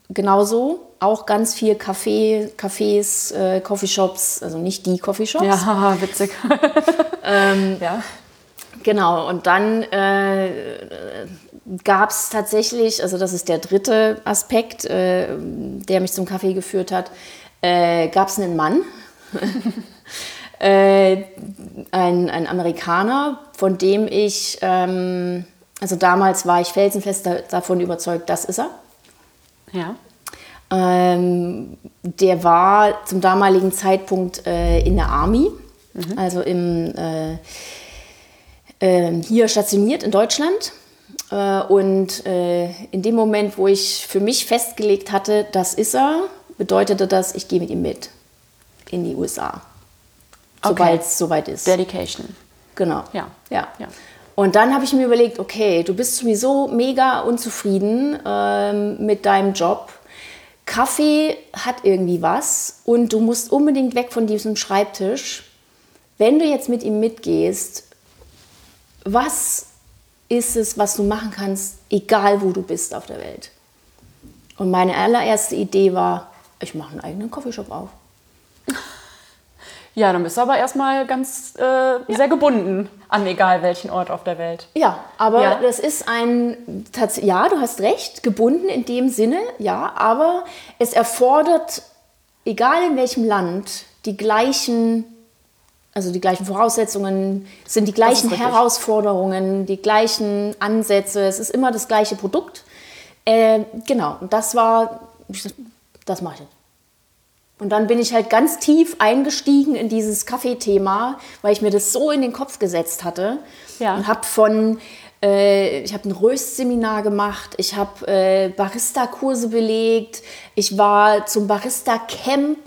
genauso, auch ganz viel Kaffee, Cafés, äh, Coffeeshops, also nicht die Coffeeshops. Ja, witzig. ähm, ja. Genau, und dann äh, gab es tatsächlich, also das ist der dritte Aspekt, äh, der mich zum Kaffee geführt hat, äh, gab es einen Mann, äh, ein, ein Amerikaner, von dem ich, ähm, also damals war ich felsenfest da, davon überzeugt, das ist er. Ja. Ähm, der war zum damaligen Zeitpunkt äh, in der Army, mhm. also im, äh, äh, hier stationiert in Deutschland. Äh, und äh, in dem Moment, wo ich für mich festgelegt hatte, das ist er, bedeutete das, ich gehe mit ihm mit in die USA. Sobald es soweit ist. Dedication. Genau. Ja. ja. ja. Und dann habe ich mir überlegt, okay, du bist sowieso mega unzufrieden ähm, mit deinem Job. Kaffee hat irgendwie was und du musst unbedingt weg von diesem Schreibtisch. Wenn du jetzt mit ihm mitgehst, was ist es, was du machen kannst, egal wo du bist auf der Welt? Und meine allererste Idee war, ich mache einen eigenen Coffeeshop auf. Ja, dann bist du aber erstmal ganz äh, ja. sehr gebunden an egal welchen Ort auf der Welt. Ja, aber ja. das ist ein, ja, du hast recht, gebunden in dem Sinne, ja, aber es erfordert, egal in welchem Land, die gleichen, also die gleichen Voraussetzungen, sind die gleichen Herausforderungen, die gleichen Ansätze, es ist immer das gleiche Produkt. Äh, genau, und das war, das mache ich jetzt. Und dann bin ich halt ganz tief eingestiegen in dieses Kaffeethema, weil ich mir das so in den Kopf gesetzt hatte. Ja. Und habe von, äh, ich habe ein Röstseminar gemacht, ich habe äh, Barista-Kurse belegt, ich war zum Barista-Camp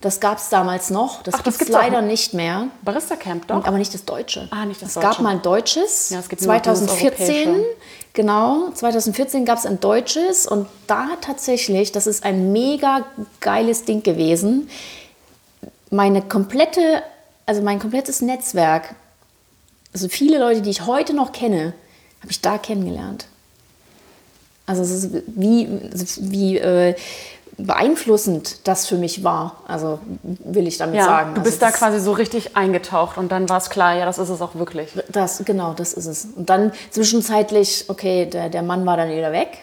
das gab es damals noch. Das gibt es leider nicht mehr. Barista Camp, doch. Aber nicht das Deutsche. Ah, nicht das es Deutsche. gab mal ein deutsches. Ja, es gibt 2014, genau, 2014 gab es ein deutsches und da tatsächlich, das ist ein mega geiles Ding gewesen. Meine komplette, also mein komplettes Netzwerk, also viele Leute, die ich heute noch kenne, habe ich da kennengelernt. Also es ist wie, wie äh, beeinflussend das für mich war. Also will ich damit ja, sagen. Du bist also da quasi so richtig eingetaucht und dann war es klar, ja, das ist es auch wirklich. Das, genau, das ist es. Und dann zwischenzeitlich, okay, der, der Mann war dann wieder weg.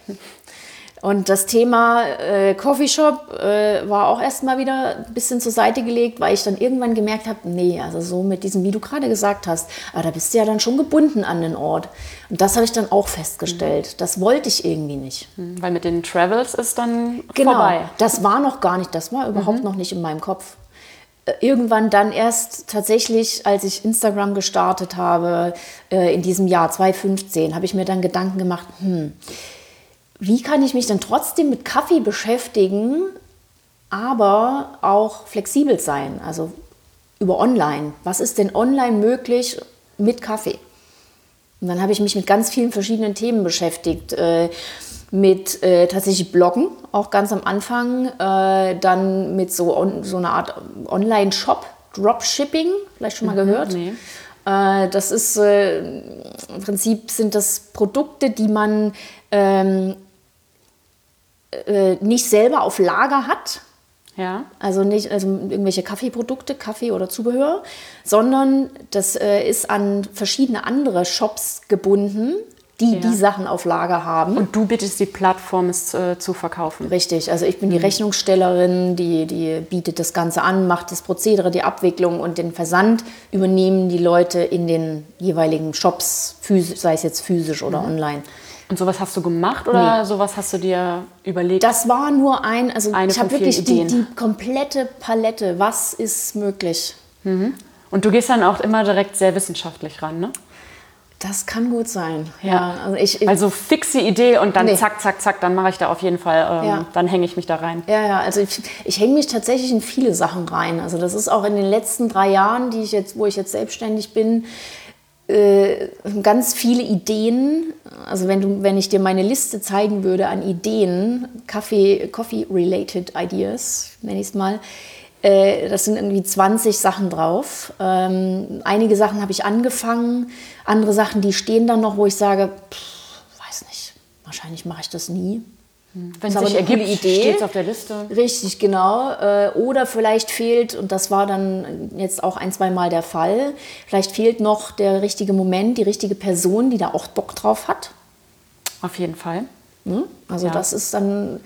Und das Thema äh, Coffeeshop äh, war auch erstmal wieder ein bisschen zur Seite gelegt, weil ich dann irgendwann gemerkt habe, nee, also so mit diesem, wie du gerade gesagt hast, aber ah, da bist du ja dann schon gebunden an den Ort. Und das habe ich dann auch festgestellt. Mhm. Das wollte ich irgendwie nicht. Mhm, weil mit den Travels ist dann genau, vorbei. Das war noch gar nicht, das war überhaupt mhm. noch nicht in meinem Kopf äh, irgendwann dann erst tatsächlich, als ich Instagram gestartet habe, äh, in diesem Jahr 2015, habe ich mir dann Gedanken gemacht, hm, wie kann ich mich denn trotzdem mit Kaffee beschäftigen, aber auch flexibel sein, also über Online. Was ist denn online möglich mit Kaffee? Und dann habe ich mich mit ganz vielen verschiedenen Themen beschäftigt. Äh, mit äh, tatsächlich Bloggen, auch ganz am Anfang. Äh, dann mit so, on, so einer Art Online-Shop, Dropshipping, vielleicht schon mal mhm, gehört. Nee. Äh, das ist äh, im Prinzip sind das Produkte, die man ähm, äh, nicht selber auf Lager hat. Ja. Also nicht also irgendwelche Kaffeeprodukte, Kaffee oder Zubehör, sondern das äh, ist an verschiedene andere Shops gebunden, die ja. die Sachen auf Lager haben. Und du bittest die Plattform, es äh, zu verkaufen. Richtig, also ich bin die mhm. Rechnungsstellerin, die, die bietet das Ganze an, macht das Prozedere, die Abwicklung und den Versand übernehmen die Leute in den jeweiligen Shops, sei es jetzt physisch oder mhm. online. Und sowas hast du gemacht oder nee. sowas hast du dir überlegt? Das war nur ein, also Eine ich habe wirklich die, die, komplette Palette. Was ist möglich? Mhm. Und du gehst dann auch immer direkt sehr wissenschaftlich ran, ne? Das kann gut sein. Ja, ja also ich, also fixe Idee und dann nee. zack, zack, zack, dann mache ich da auf jeden Fall, ähm, ja. dann hänge ich mich da rein. Ja, ja, also ich, ich hänge mich tatsächlich in viele Sachen rein. Also das ist auch in den letzten drei Jahren, die ich jetzt, wo ich jetzt selbstständig bin, äh, ganz viele Ideen. Also wenn, du, wenn ich dir meine Liste zeigen würde an Ideen, Coffee-related Ideas, nenne ich es mal, äh, das sind irgendwie 20 Sachen drauf. Ähm, einige Sachen habe ich angefangen, andere Sachen, die stehen dann noch, wo ich sage, pff, weiß nicht, wahrscheinlich mache ich das nie. Wenn es sich ergibt, steht es auf der Liste. Richtig, genau. Äh, Oder vielleicht fehlt, und das war dann jetzt auch ein, zwei Mal der Fall, vielleicht fehlt noch der richtige Moment, die richtige Person, die da auch Bock drauf hat. Auf jeden Fall. Hm? Also ja. das ist dann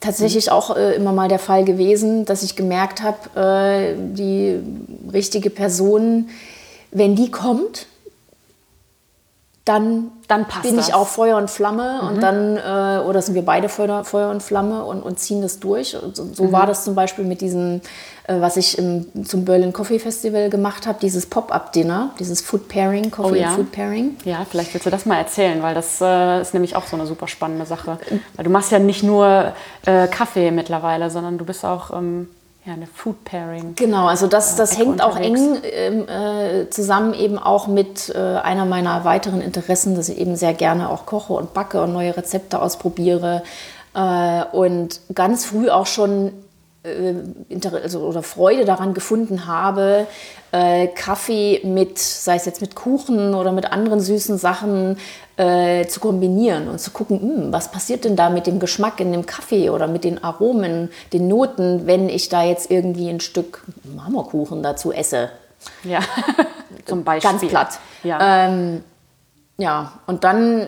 tatsächlich auch äh, immer mal der Fall gewesen, dass ich gemerkt habe, äh, die richtige Person, wenn die kommt, dann, dann bin das. ich auch Feuer und Flamme mhm. und dann, äh, oder sind wir beide Feuer, Feuer und Flamme und, und ziehen das durch. Und so, so mhm. war das zum Beispiel mit diesem, äh, was ich im, zum Berlin Coffee Festival gemacht habe, dieses Pop-Up-Dinner, dieses Food Pairing, Coffee oh, ja. Food Pairing. Ja, vielleicht willst du das mal erzählen, weil das äh, ist nämlich auch so eine super spannende Sache. Weil du machst ja nicht nur äh, Kaffee mittlerweile, sondern du bist auch... Ähm ja, eine Food Pairing. Genau, also das, das hängt auch eng ähm, äh, zusammen eben auch mit äh, einer meiner weiteren Interessen, dass ich eben sehr gerne auch koche und backe und neue Rezepte ausprobiere. Äh, und ganz früh auch schon also, oder Freude daran gefunden habe, äh, Kaffee mit, sei es jetzt mit Kuchen oder mit anderen süßen Sachen, äh, zu kombinieren und zu gucken, mh, hm, was passiert denn da mit dem Geschmack in dem Kaffee oder mit den Aromen, den Noten, wenn ich da jetzt irgendwie ein Stück Marmorkuchen dazu esse. Ja, zum Beispiel. Ganz platt. Ja, ähm, ja und dann,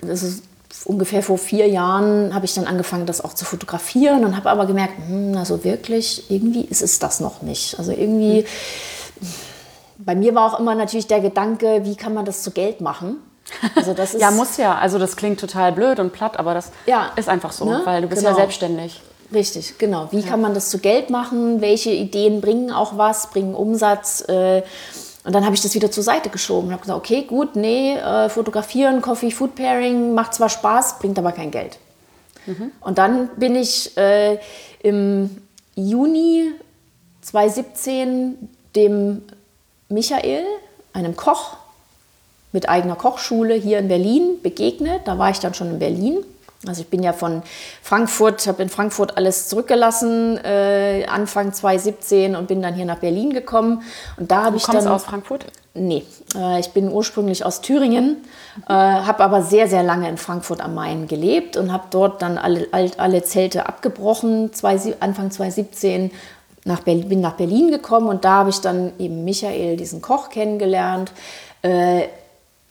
das ist ungefähr vor vier Jahren habe ich dann angefangen, das auch zu fotografieren und habe aber gemerkt, hm, also wirklich, irgendwie ist es das noch nicht. Also irgendwie, bei mir war auch immer natürlich der Gedanke, wie kann man das zu Geld machen? Also das ist ja, muss ja. Also das klingt total blöd und platt, aber das ja, ist einfach so, ne? weil du bist genau. ja selbstständig. Richtig, genau. Wie ja. kann man das zu Geld machen? Welche Ideen bringen auch was, bringen Umsatz? Äh, und dann habe ich das wieder zur Seite geschoben und habe gesagt, okay, gut, nee, äh, fotografieren, Coffee, Food Pairing macht zwar Spaß, bringt aber kein Geld. Mhm. Und dann bin ich äh, im Juni 2017 dem Michael, einem Koch mit eigener Kochschule hier in Berlin, begegnet. Da war ich dann schon in Berlin also ich bin ja von Frankfurt, habe in Frankfurt alles zurückgelassen, äh, Anfang 2017 und bin dann hier nach Berlin gekommen. Und da habe ich dann aus Frankfurt? Nee, äh, ich bin ursprünglich aus Thüringen, äh, habe aber sehr, sehr lange in Frankfurt am Main gelebt und habe dort dann alle, alle Zelte abgebrochen, zwei, Anfang 2017 nach Berlin, bin nach Berlin gekommen und da habe ich dann eben Michael, diesen Koch, kennengelernt, äh,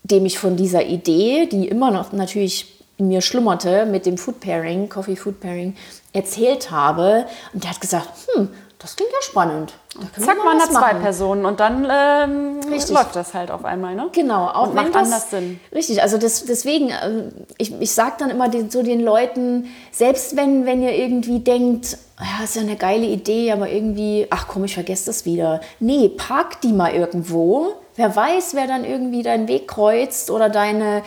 dem ich von dieser Idee, die immer noch natürlich in mir schlummerte mit dem Food Pairing, Coffee Food Pairing, erzählt habe. Und der hat gesagt, hm, das klingt ja spannend. Zack, man hat zwei Personen und dann ähm, läuft das halt auf einmal, ne? Genau, auch und macht das, anders Sinn. Richtig, also das, deswegen, äh, ich, ich sage dann immer den, so den Leuten, selbst wenn, wenn ihr irgendwie denkt, ja, ist ja eine geile Idee, aber irgendwie, ach komm, ich vergesse das wieder. Nee, park die mal irgendwo. Wer weiß, wer dann irgendwie deinen Weg kreuzt oder deine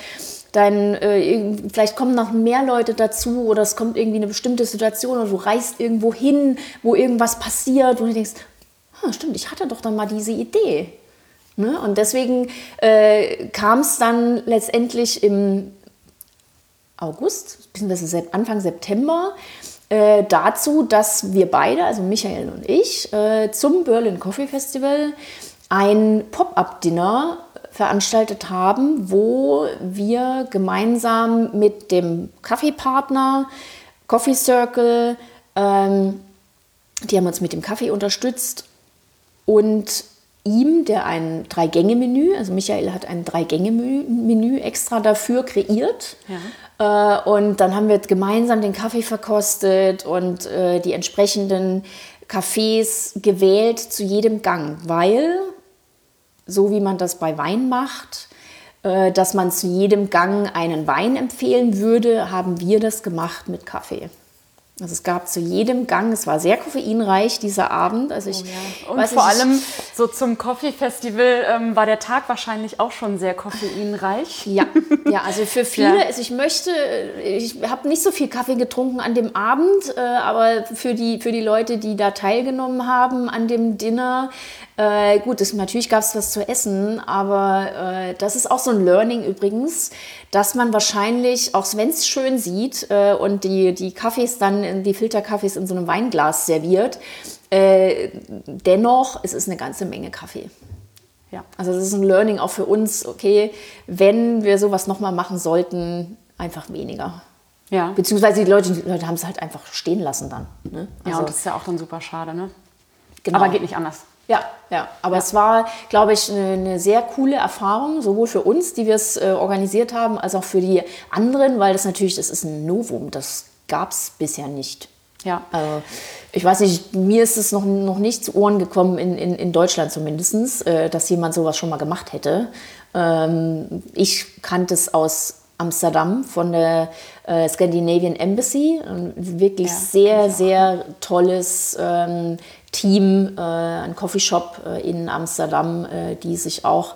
dein, äh, vielleicht kommen noch mehr Leute dazu oder es kommt irgendwie eine bestimmte Situation oder du reist irgendwo hin, wo irgendwas passiert, wo du denkst, ah, stimmt, ich hatte doch dann mal diese Idee. Ne? Und deswegen äh, kam es dann letztendlich im August, beziehungsweise Anfang September, äh, dazu, dass wir beide, also Michael und ich, äh, zum Berlin Coffee Festival ein Pop-up-Dinner veranstaltet haben, wo wir gemeinsam mit dem Kaffeepartner, Coffee Circle, ähm, die haben uns mit dem Kaffee unterstützt und ihm, der ein Drei-Gänge-Menü, also Michael hat ein Drei-Gänge-Menü extra dafür kreiert. Ja. Äh, und dann haben wir gemeinsam den Kaffee verkostet und äh, die entsprechenden Kaffees gewählt zu jedem Gang, weil so wie man das bei Wein macht, äh, dass man zu jedem Gang einen Wein empfehlen würde, haben wir das gemacht mit Kaffee. Also es gab zu jedem Gang, es war sehr koffeinreich dieser Abend. Also ich, oh ja. Und vor ich, allem so zum Coffee Festival ähm, war der Tag wahrscheinlich auch schon sehr koffeinreich. Ja, ja also für viele, ja. also ich möchte, ich habe nicht so viel Kaffee getrunken an dem Abend, äh, aber für die, für die Leute, die da teilgenommen haben an dem Dinner, äh, gut, es, natürlich gab es was zu essen, aber äh, das ist auch so ein Learning übrigens, dass man wahrscheinlich, auch wenn es schön sieht äh, und die, die Kaffees dann, die Filterkaffees in so einem Weinglas serviert, äh, dennoch es ist eine ganze Menge Kaffee. Ja, also das ist ein Learning auch für uns, okay, wenn wir sowas nochmal machen sollten, einfach weniger. Ja. Beziehungsweise die Leute, die Leute haben es halt einfach stehen lassen dann. Ne? Ja, Also, und das ist ja auch dann super schade, ne? genau. Aber geht nicht anders. Ja, ja. Aber es war, glaube ich, eine, eine sehr coole Erfahrung, sowohl für uns, die wir es äh, organisiert haben, als auch für die anderen, weil das natürlich, das ist ein Novum, das gab es bisher nicht. Ja. Also, ich weiß nicht, mir ist es noch, noch nicht zu Ohren gekommen, in, in, in Deutschland zumindest, äh, dass jemand sowas schon mal gemacht hätte. Ähm, ich kannte es aus Amsterdam von der äh, Scandinavian Embassy. Ein wirklich Ja, sehr, sehr tolles ähm, Team, äh, ein Coffeeshop äh, in Amsterdam, äh, die sich auch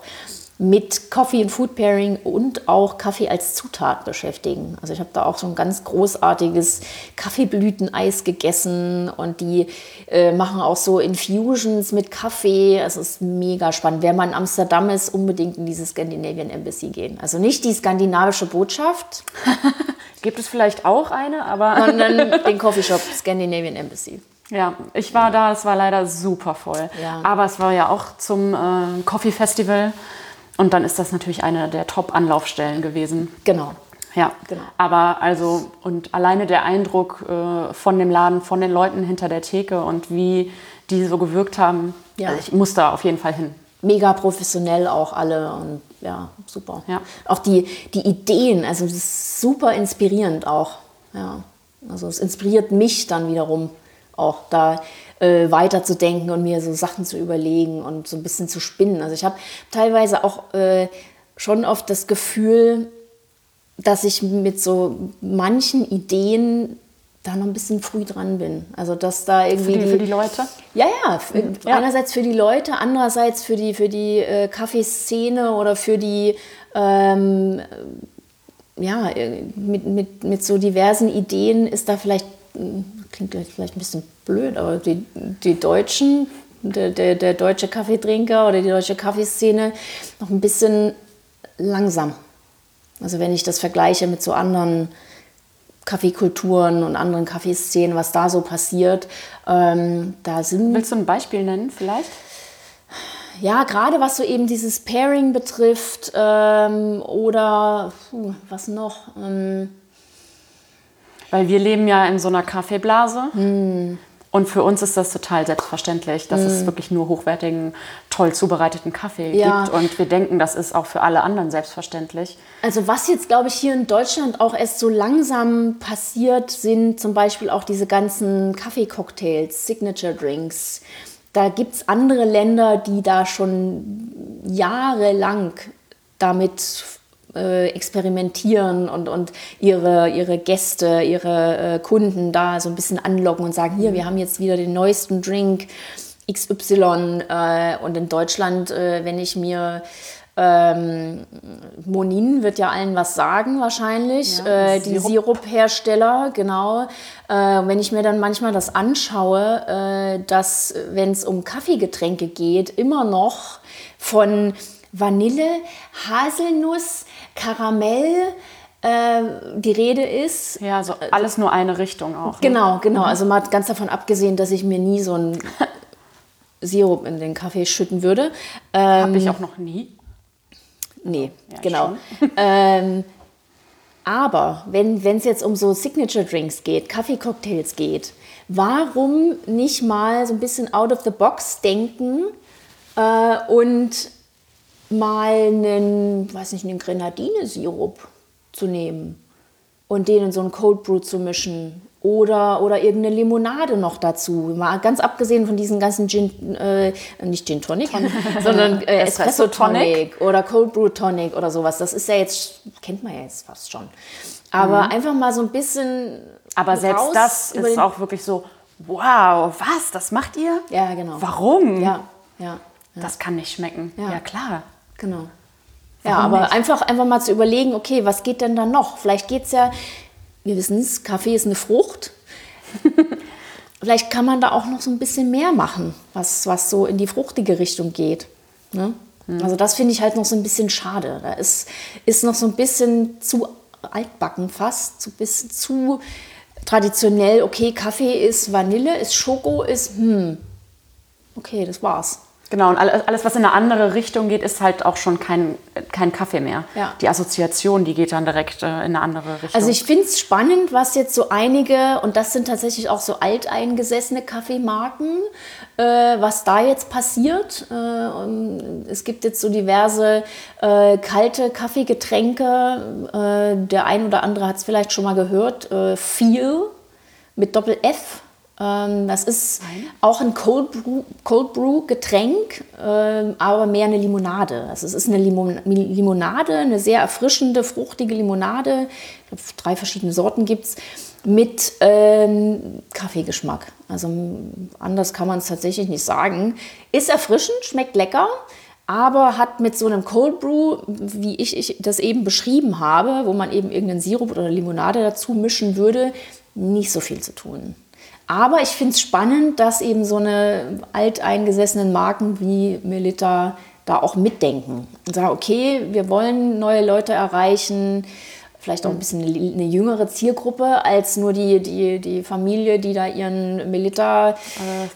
mit Coffee und Food Pairing und auch Kaffee als Zutat beschäftigen. Also ich habe da auch so ein ganz großartiges Kaffeeblüteneis gegessen und die äh, machen auch so Infusions mit Kaffee. Es ist mega spannend. Wer mal in Amsterdam ist, unbedingt in diese Scandinavian Embassy gehen. Also nicht die skandinavische Botschaft, Gibt es vielleicht auch eine, aber sondern den Coffeeshop Scandinavian Embassy. ja, ich war da, es war leider super voll. Ja. Aber es war ja auch zum äh, Coffee Festival und dann ist das natürlich eine der Top-Anlaufstellen gewesen. Genau. Ja, Genau. aber also und alleine der Eindruck äh, von dem Laden, von den Leuten hinter der Theke und wie die so gewirkt haben, Ja. also ich muss da auf jeden Fall hin. mega professionell auch alle und ja, super. Ja. Auch die, die Ideen, also das ist super inspirierend auch. Ja. Also es inspiriert mich dann wiederum auch da äh, weiterzudenken und mir so Sachen zu überlegen und so ein bisschen zu spinnen. Also ich habe teilweise auch äh, schon oft das Gefühl, dass ich mit so manchen Ideen da noch ein bisschen früh dran bin. Also dass da Für irgendwie die, für die Leute. ja, ja, f- Ja. Einerseits für die Leute, andererseits für die, für die äh, Kaffeeszene oder für die, ähm, ja, äh, mit, mit, mit so diversen Ideen ist da vielleicht, mh, klingt vielleicht ein bisschen blöd, aber die, die Deutschen, der, der, der deutsche Kaffeetrinker oder die deutsche Kaffeeszene noch ein bisschen langsam. Also wenn ich das vergleiche mit so anderen Kaffeekulturen und anderen Kaffeeszenen, was da so passiert, ähm, da sind Willst du ein Beispiel nennen vielleicht? ja, gerade was so eben dieses Pairing betrifft ähm, oder puh, was noch? Ähm, Weil wir leben ja in so einer Kaffeeblase. Und für uns ist das total selbstverständlich, dass es wirklich nur hochwertigen, toll zubereiteten Kaffee Ja. gibt. Und wir denken, das ist auch für alle anderen selbstverständlich. also was jetzt, glaube ich, hier in Deutschland auch erst so langsam passiert, sind zum Beispiel auch diese ganzen Kaffeecocktails, Signature Drinks. Da gibt es andere Länder, die da schon jahrelang damit äh, experimentieren und, und ihre, ihre Gäste, ihre äh, Kunden da so ein bisschen anlocken und sagen, hier, wir haben jetzt wieder den neuesten Drink XY. Äh, und in Deutschland, äh, wenn ich mir ähm, Monin wird ja allen was sagen wahrscheinlich, Ja, äh, die Sirup. Siruphersteller, genau. Äh, wenn ich mir dann manchmal das anschaue, äh, dass, wenn es um Kaffeegetränke geht, immer noch von Vanille, Haselnuss, Karamell äh, die Rede ist. Ja, so alles nur eine Richtung auch. ne? Genau, genau. Also mal ganz davon abgesehen, dass ich mir nie so einen Sirup in den Kaffee schütten würde. Ähm, Habe ich auch noch nie. Nee, Ja, genau. ähm, aber wenn es jetzt um so Signature Drinks geht, Kaffeecocktails geht, warum nicht mal so ein bisschen out of the box denken äh, und mal einen, weiß nicht, einen Grenadine-Sirup zu nehmen und den in so einen Cold Brew zu mischen oder, oder irgendeine Limonade noch dazu. Mal ganz abgesehen von diesen ganzen Gin, äh, nicht Gin Tonic, sondern äh, Espresso Tonic oder Cold Brew Tonic oder sowas. Das ist ja jetzt, kennt man ja jetzt fast schon. Aber einfach mal so ein bisschen. Aber selbst das ist auch wirklich so, wow, was, das macht ihr? Ja, genau. Warum? Ja, ja, Das kann nicht schmecken. Ja. Ja, klar. Genau. Ja, Warum aber nicht? einfach, einfach mal zu überlegen, okay, was geht denn da noch? Vielleicht geht es ja, wir wissen es, Kaffee ist eine Frucht. Vielleicht kann man da auch noch so ein bisschen mehr machen, was, was so in die fruchtige Richtung geht. Ne? Also das finde ich halt noch so ein bisschen schade. Da ist, ist noch so ein bisschen zu altbacken fast, so ein bisschen zu traditionell. Okay, Kaffee ist Vanille, ist Schoko, ist hm. Okay, das war's. Genau, und alles, was in eine andere Richtung geht, ist halt auch schon kein, kein Kaffee mehr. Ja. Die Assoziation, die geht dann direkt äh, in eine andere Richtung. Also ich finde es spannend, was jetzt so einige, und das sind tatsächlich auch so alteingesessene Kaffeemarken, äh, was da jetzt passiert. Äh, es gibt jetzt so diverse äh, kalte Kaffeegetränke. Äh, der ein oder andere hat es vielleicht schon mal gehört. Äh, Feel mit Doppel-F das ist auch ein Cold Brew, Cold Brew Getränk, ähm, aber mehr eine Limonade. Also es ist eine Limonade, eine sehr erfrischende, fruchtige Limonade. drei verschiedene Sorten gibt es mit ähm, Kaffeegeschmack. Also anders kann man es tatsächlich nicht sagen. Ist erfrischend, schmeckt lecker, aber hat mit so einem Cold Brew, wie ich, ich das eben beschrieben habe, wo man eben irgendeinen Sirup oder Limonade dazu mischen würde, nicht so viel zu tun. Aber ich finde es spannend, dass eben so eine alteingesessenen Marken wie Melita da auch mitdenken und sagen, okay, wir wollen neue Leute erreichen, vielleicht auch ein bisschen eine, jüngere Zielgruppe als nur die, die, die Familie, die da ihren Melita äh,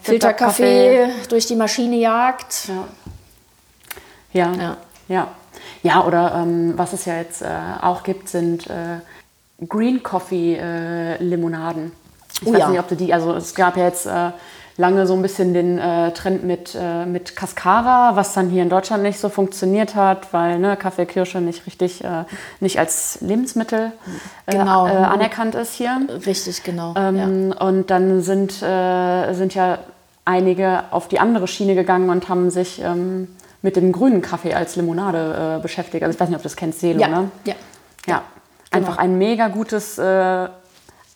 Filterkaffee durch die Maschine jagt. Ja, ja. ja. ja. ja oder ähm, was es ja jetzt äh, auch gibt, sind äh, Green Coffee äh, Limonaden. Ich oh, weiß ja. nicht, ob du die, also es gab ja jetzt äh, lange so ein bisschen den äh, Trend mit, äh, mit Cascara, was dann hier in Deutschland nicht so funktioniert hat, weil ne, Kaffeekirsche nicht richtig, äh, nicht als Lebensmittel äh, genau. Äh, anerkannt ist hier. Richtig, genau. Ähm, ja. Und dann sind, sind ja einige auf die andere Schiene gegangen und haben sich ähm, mit dem grünen Kaffee als Limonade beschäftigt. Also ich weiß nicht, ob du das kennst, Selo, ja. ne? Ja. Ja. Genau. Einfach ein mega gutes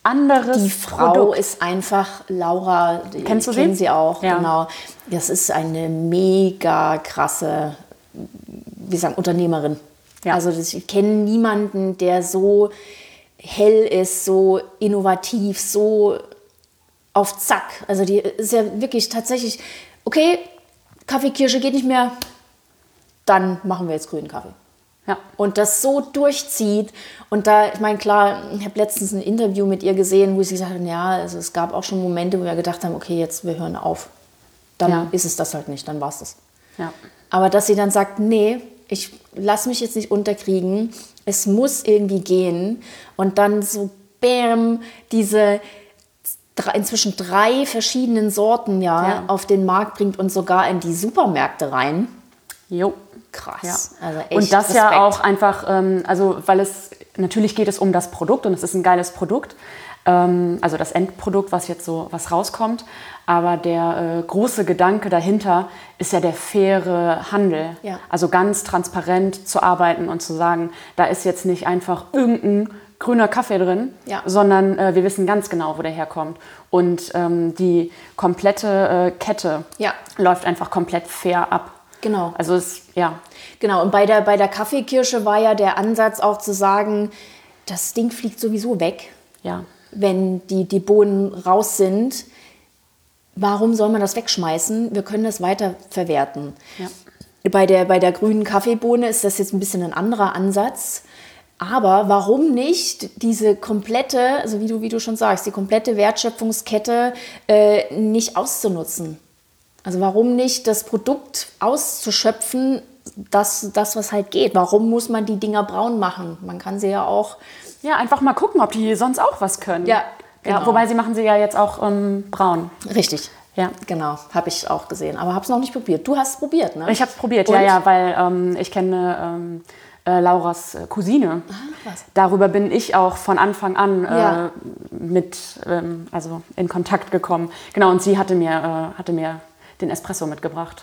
anderes Die Frau Produkt. ist einfach Laura. Kennst du kennen sie? sie auch, ja. genau. Das ist eine mega krasse, wie sagen, Unternehmerin. Ja. Also ich kenne niemanden, der so hell ist, so innovativ, so auf Zack. Also die ist ja wirklich tatsächlich, okay, Kaffeekirsche geht nicht mehr, dann machen wir jetzt grünen Kaffee. Ja. Und das so durchzieht. Und da, ich meine, klar, ich habe letztens ein Interview mit ihr gesehen, wo sie gesagt hat, ja, also es gab auch schon Momente, wo wir gedacht haben, okay, jetzt wir hören auf. Dann ja. ist es das halt nicht, dann war es das. Ja. Aber dass sie dann sagt, nee, ich lasse mich jetzt nicht unterkriegen, es muss irgendwie gehen. Und dann so, bam, diese inzwischen drei verschiedenen Sorten ja, ja, auf den Markt bringt und sogar in die Supermärkte rein. Jo krass. Ja. Also und das Respekt. ja auch einfach, ähm, also weil es natürlich geht es um das Produkt und es ist ein geiles Produkt, ähm, also das Endprodukt, was jetzt so was rauskommt. Aber der äh, große Gedanke dahinter ist ja der faire Handel. Ja. Also ganz transparent zu arbeiten und zu sagen, da ist jetzt nicht einfach irgendein grüner Kaffee drin, ja. sondern äh, wir wissen ganz genau, wo der herkommt. Und ähm, die komplette äh, Kette läuft einfach komplett fair ab. Genau. Also es, ja. Genau, und bei der, bei der Kaffeekirsche war ja der Ansatz auch zu sagen, das Ding fliegt sowieso weg, ja. wenn die, die Bohnen raus sind. Warum soll man das wegschmeißen? Wir können das weiter verwerten. Ja. Bei, der, bei der grünen Kaffeebohne ist das jetzt ein bisschen ein anderer Ansatz. Aber warum nicht diese komplette, also wie du, wie du schon sagst, die komplette Wertschöpfungskette äh, nicht auszunutzen? Also warum nicht das Produkt auszuschöpfen, das, das, was halt geht? Warum muss man die Dinger braun machen? Man kann sie ja auch... Ja, einfach mal gucken, ob die sonst auch was können. Ja, genau. ja wobei sie machen sie ja jetzt auch ähm, braun. Richtig. Ja. Genau, habe ich auch gesehen. Aber habe es noch nicht probiert. Du hast es probiert, ne? Ich habe es probiert, Und? ja, ja, weil ähm, ich kenne ähm, äh, Lauras äh, Cousine. Ah, Darüber bin ich auch von Anfang an äh, ja. mit, ähm, also in Kontakt gekommen. Genau, und sie hatte mir, äh, hatte mir den Espresso mitgebracht.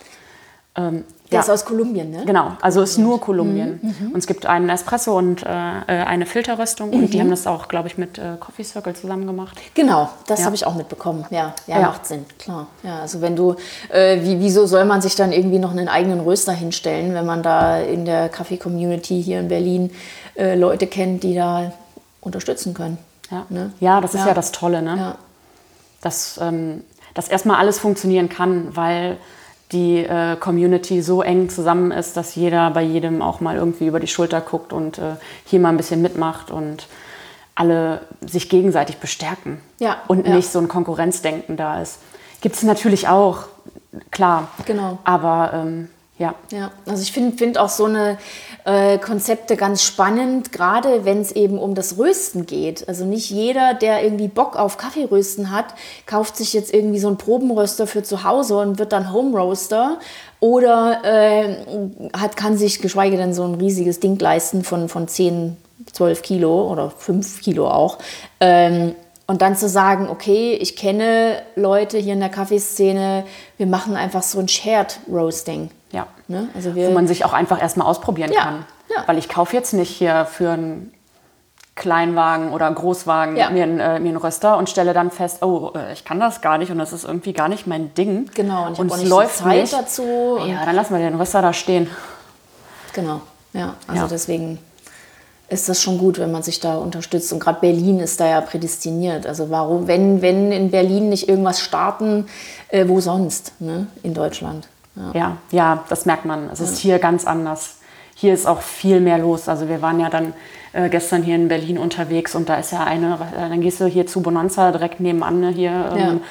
Ähm, der ja. ist aus Kolumbien, ne? Genau, also ist nur Kolumbien. Mhm. mhm. Und es gibt einen Espresso und äh, eine Filterröstung mhm. und die mhm. haben das auch, glaube ich, mit äh, Coffee Circle zusammen gemacht. Genau, das ja. habe ich auch mitbekommen. Ja, ja, ja, macht Sinn, klar. Ja, also wenn du, äh, wie, wieso soll man sich dann irgendwie noch einen eigenen Röster hinstellen, wenn man da in der Kaffee-Community hier in Berlin äh, Leute kennt, die da unterstützen können? Ja, ne? ja das ist ja, das Tolle, ne? Ja. Das ähm, dass erstmal alles funktionieren kann, weil die äh, Community so eng zusammen ist, dass jeder bei jedem auch mal irgendwie über die Schulter guckt und äh, hier mal ein bisschen mitmacht und alle sich gegenseitig bestärken ja, und ja. nicht so ein Konkurrenzdenken da ist. Gibt es natürlich auch, klar. Genau. Aber ähm, ja. Ja, also ich finde find auch so eine äh, Konzepte ganz spannend, gerade wenn es eben um das Rösten geht. Also nicht jeder, der irgendwie Bock auf Kaffeerösten hat, kauft sich jetzt irgendwie so einen Probenröster für zu Hause und wird dann Home Roaster oder äh, hat, kann sich geschweige denn so ein riesiges Ding leisten von, von 10, 12 Kilo oder 5 Kilo auch. Ähm, und dann zu sagen, okay, ich kenne Leute hier in der Kaffeeszene, wir machen einfach so ein Shared Roasting. Ja. Ne? Also wir, Wo man sich auch einfach erstmal ausprobieren Ja, kann. ja. Weil ich kaufe jetzt nicht hier für einen Kleinwagen oder Großwagen Ja. mir, einen, äh, mir einen Röster und stelle dann fest, oh, äh, ich kann das gar nicht und das ist irgendwie gar nicht mein Ding. Genau, und ich und es nicht läuft Zeit nicht. dazu. Ja, dann lassen wir den Röster da stehen. Genau, ja. Also deswegen ist das schon gut, wenn man sich da unterstützt. Und gerade Berlin ist da ja prädestiniert. Also warum, wenn, wenn in Berlin nicht irgendwas starten, äh, wo sonst ne? in Deutschland? Ja. Ja, ja, das merkt man. Es ist hier ganz anders. Hier ist auch viel mehr los. Also wir waren ja dann äh, gestern hier in Berlin unterwegs und da ist ja eine, äh, dann gehst du hier zu Bonanza direkt nebenan ne, hier. Ähm,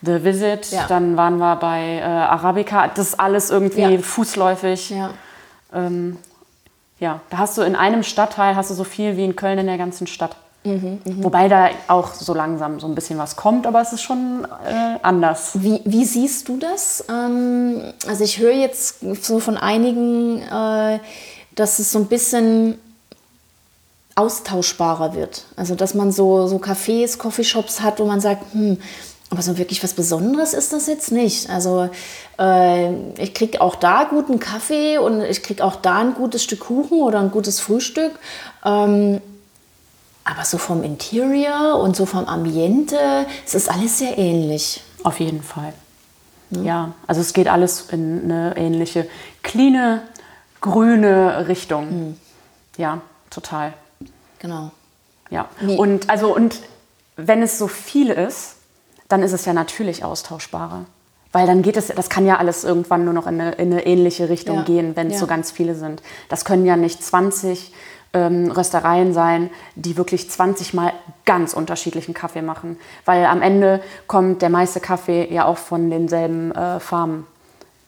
The Visit, dann waren wir bei äh, Arabica, das ist alles irgendwie fußläufig. Ja. Ähm, ja, da hast du in einem Stadtteil hast du so viel wie in Köln in der ganzen Stadt. Mhm, Wobei da auch so langsam so ein bisschen was kommt, aber es ist schon äh, anders. Wie, wie siehst du das? Ähm, also ich höre jetzt so von einigen, äh, dass es so ein bisschen austauschbarer wird. Also dass man so, so Cafés, Coffeeshops hat, wo man sagt, hm, aber so wirklich was Besonderes ist das jetzt nicht. Also äh, ich kriege auch da guten Kaffee und ich kriege auch da ein gutes Stück Kuchen oder ein gutes Frühstück. Ähm, aber so vom Interior und so vom Ambiente, es ist alles sehr ähnlich. Auf jeden Fall. Ja, also es geht alles in eine ähnliche, cleane, grüne Richtung. Ja, total. Genau. Ja. Wie- Und also und wenn es so viel ist, dann ist es ja natürlich austauschbarer. Weil dann geht es, das kann ja alles irgendwann nur noch in eine, in eine ähnliche Richtung Ja. gehen, wenn es Ja. so ganz viele sind. Das können ja nicht 20 ähm, Röstereien sein, die wirklich 20 Mal ganz unterschiedlichen Kaffee machen. Weil am Ende kommt der meiste Kaffee ja auch von denselben äh, Farmen.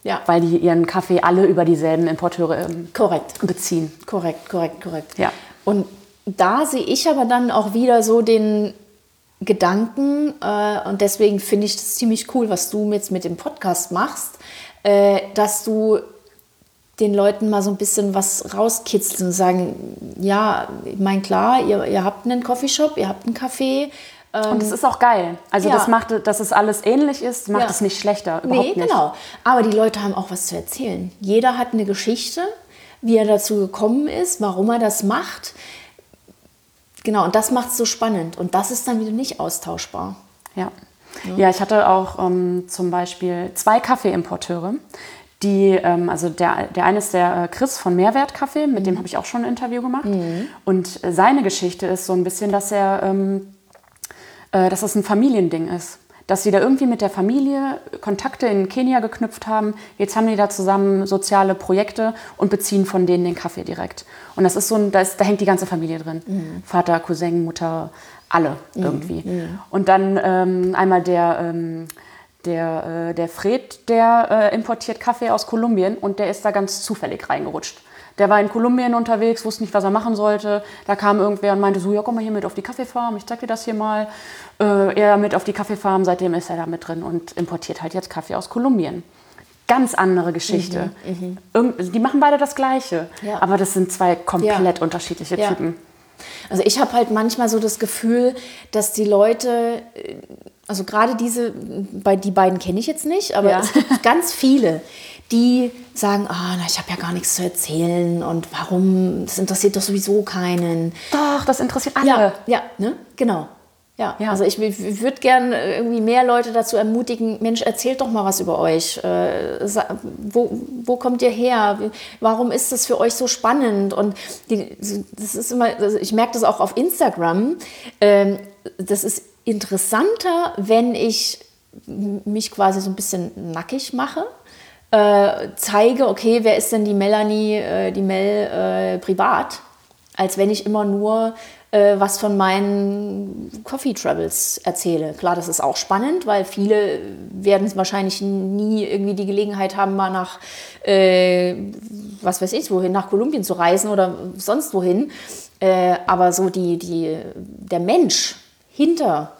Ja, Weil die ihren Kaffee alle über dieselben Importeure ähm, korrekt. beziehen. Korrekt, korrekt, korrekt. Ja. Und da sehe ich aber dann auch wieder so den Gedanken, äh, und deswegen finde ich das ziemlich cool, was du jetzt mit dem Podcast machst, äh, dass du den Leuten mal so ein bisschen was rauskitzeln und sagen, ja, ich meine, klar, ihr, ihr habt einen Coffeeshop, ihr habt einen Café. Ähm, Und es ist auch geil. Also Ja. das macht, dass es alles ähnlich ist, macht Ja. es nicht schlechter. Überhaupt Nee, nicht. genau. Aber die Leute haben auch was zu erzählen. Jeder hat eine Geschichte, wie er dazu gekommen ist, warum er das macht. Genau, und das macht es so spannend. Und das ist dann wieder nicht austauschbar. Ja. ja, ich hatte auch ähm, zum Beispiel zwei Kaffeeimporteure. Die, ähm, also der, der eine ist der äh, Chris von Mehrwert Kaffee, mit dem habe ich auch schon ein Interview gemacht. Und äh, seine Geschichte ist so ein bisschen, dass er, ähm, äh, dass das ein Familiending ist. Dass sie da irgendwie mit der Familie Kontakte in Kenia geknüpft haben. Jetzt haben die da zusammen soziale Projekte und beziehen von denen den Kaffee direkt. Und das ist so ein, da, ist, da hängt die ganze Familie drin. Vater, Cousin, Mutter, alle irgendwie. Und dann ähm, einmal der, ähm, der, äh, der Fred, der äh, importiert Kaffee aus Kolumbien und der ist da ganz zufällig reingerutscht. Der war in Kolumbien unterwegs, wusste nicht, was er machen sollte. Da kam irgendwer und meinte so, ja, komm mal hier mit auf die Kaffeefarm, ich zeig dir das hier mal. Äh, er mit auf die Kaffeefarm, seitdem ist er da mit drin und importiert halt jetzt Kaffee aus Kolumbien. Ganz andere Geschichte. Irgend, die machen beide das Gleiche, Ja. aber das sind zwei komplett Ja. unterschiedliche Ja. Typen. Also ich habe halt manchmal so das Gefühl, dass die Leute, äh, also gerade diese, bei die beiden kenne ich jetzt nicht, aber Ja. es gibt ganz viele, die sagen, ah, na, ich habe ja gar nichts zu erzählen und warum, das interessiert doch sowieso keinen. Doch, das interessiert alle. Ja, ja, ne? Genau. Ja, Ja. also ich, ich würde gern irgendwie mehr Leute dazu ermutigen, Mensch, erzählt doch mal was über euch. Äh, wo, wo kommt ihr her? Warum ist das für euch so spannend? Und die, das ist immer, also ich merke das auch auf Instagram. Ähm, das ist interessanter, wenn ich mich quasi so ein bisschen nackig mache. Äh, zeige, okay, wer ist denn die Melanie, äh, die Mel äh, privat, als wenn ich immer nur äh, was von meinen Coffee Travels erzähle. Klar, das ist auch spannend, weil viele werden wahrscheinlich nie irgendwie die Gelegenheit haben, mal nach, äh, was weiß ich, wohin, nach Kolumbien zu reisen oder sonst wohin. Äh, aber so die, die, der Mensch hinter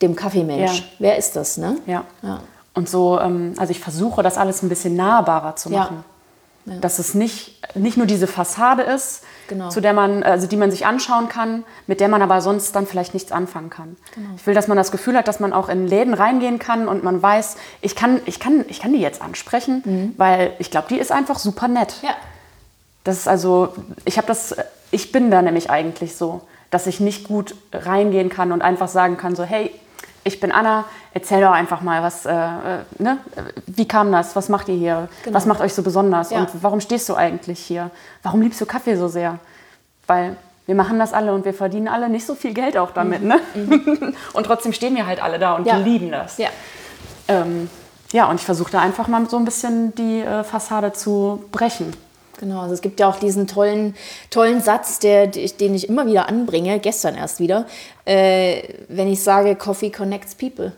dem Kaffeemensch, Ja. wer ist das, ne? Ja. Ja. Und so, ähm, also ich versuche das alles ein bisschen nahbarer zu Ja. machen. Dass es nicht, nicht nur diese Fassade ist, Genau. zu der man, also die man sich anschauen kann, mit der man aber sonst dann vielleicht nichts anfangen kann. Genau. Ich will, dass man das Gefühl hat, dass man auch in Läden reingehen kann und man weiß, ich kann, ich kann, ich kann die jetzt ansprechen, weil ich glaube, die ist einfach super nett. Mhm. Ja. Das ist also, ich habe das, ich bin da nämlich eigentlich so, dass ich nicht gut reingehen kann und einfach sagen kann, so, hey, ich bin Anna, erzähl doch einfach mal, was, äh, äh, ne? wie kam das, was macht ihr hier, Genau. was macht euch so besonders Ja. und warum stehst du eigentlich hier, warum liebst du Kaffee so sehr? Weil wir machen das alle und wir verdienen alle nicht so viel Geld auch damit, ne? und trotzdem stehen wir halt alle da und Mhm. Ja. lieben das. Ja. Ähm, ja, und ich versuche da einfach mal so ein bisschen die äh, Fassade zu brechen. Genau, also es gibt ja auch diesen tollen, tollen Satz, der, den ich immer wieder anbringe, gestern erst wieder, äh, wenn ich sage, Coffee connects people.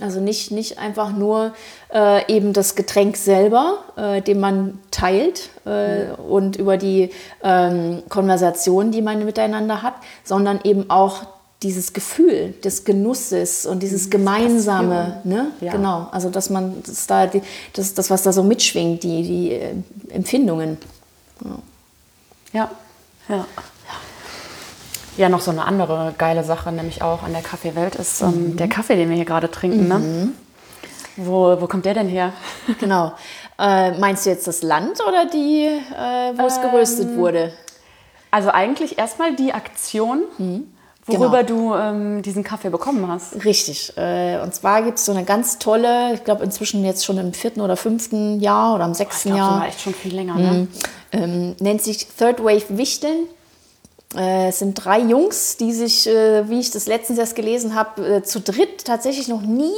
Also nicht, nicht einfach nur äh, eben das Getränk selber, äh, den man teilt äh, und über die ähm, Konversation, die man miteinander hat, sondern eben auch dieses Gefühl des Genusses und dieses Gemeinsame, ne? Ja. Genau. Also dass man das da die, das, das was da so mitschwingt, die die äh, Empfindungen. Ja, ja. Ja, noch so eine andere geile Sache, nämlich auch an der Kaffeewelt, ist ähm, der Kaffee, den wir hier gerade trinken. Ne? Wo, wo kommt der denn her? Genau. Äh, meinst du jetzt das Land oder die, äh, wo es geröstet wurde? Also eigentlich erstmal die Aktion, worüber du ähm, diesen Kaffee bekommen hast. Richtig. Äh, und zwar gibt es so eine ganz tolle, ich glaube inzwischen jetzt schon im vierten oder fünften Jahr oder im Ich sechsten glaube, das war Jahr, echt schon viel länger. Ne? ähm, nennt sich Third Wave Wichteln. Äh, es sind drei Jungs, die sich, äh, wie ich das letztens erst gelesen habe, äh, zu dritt tatsächlich noch nie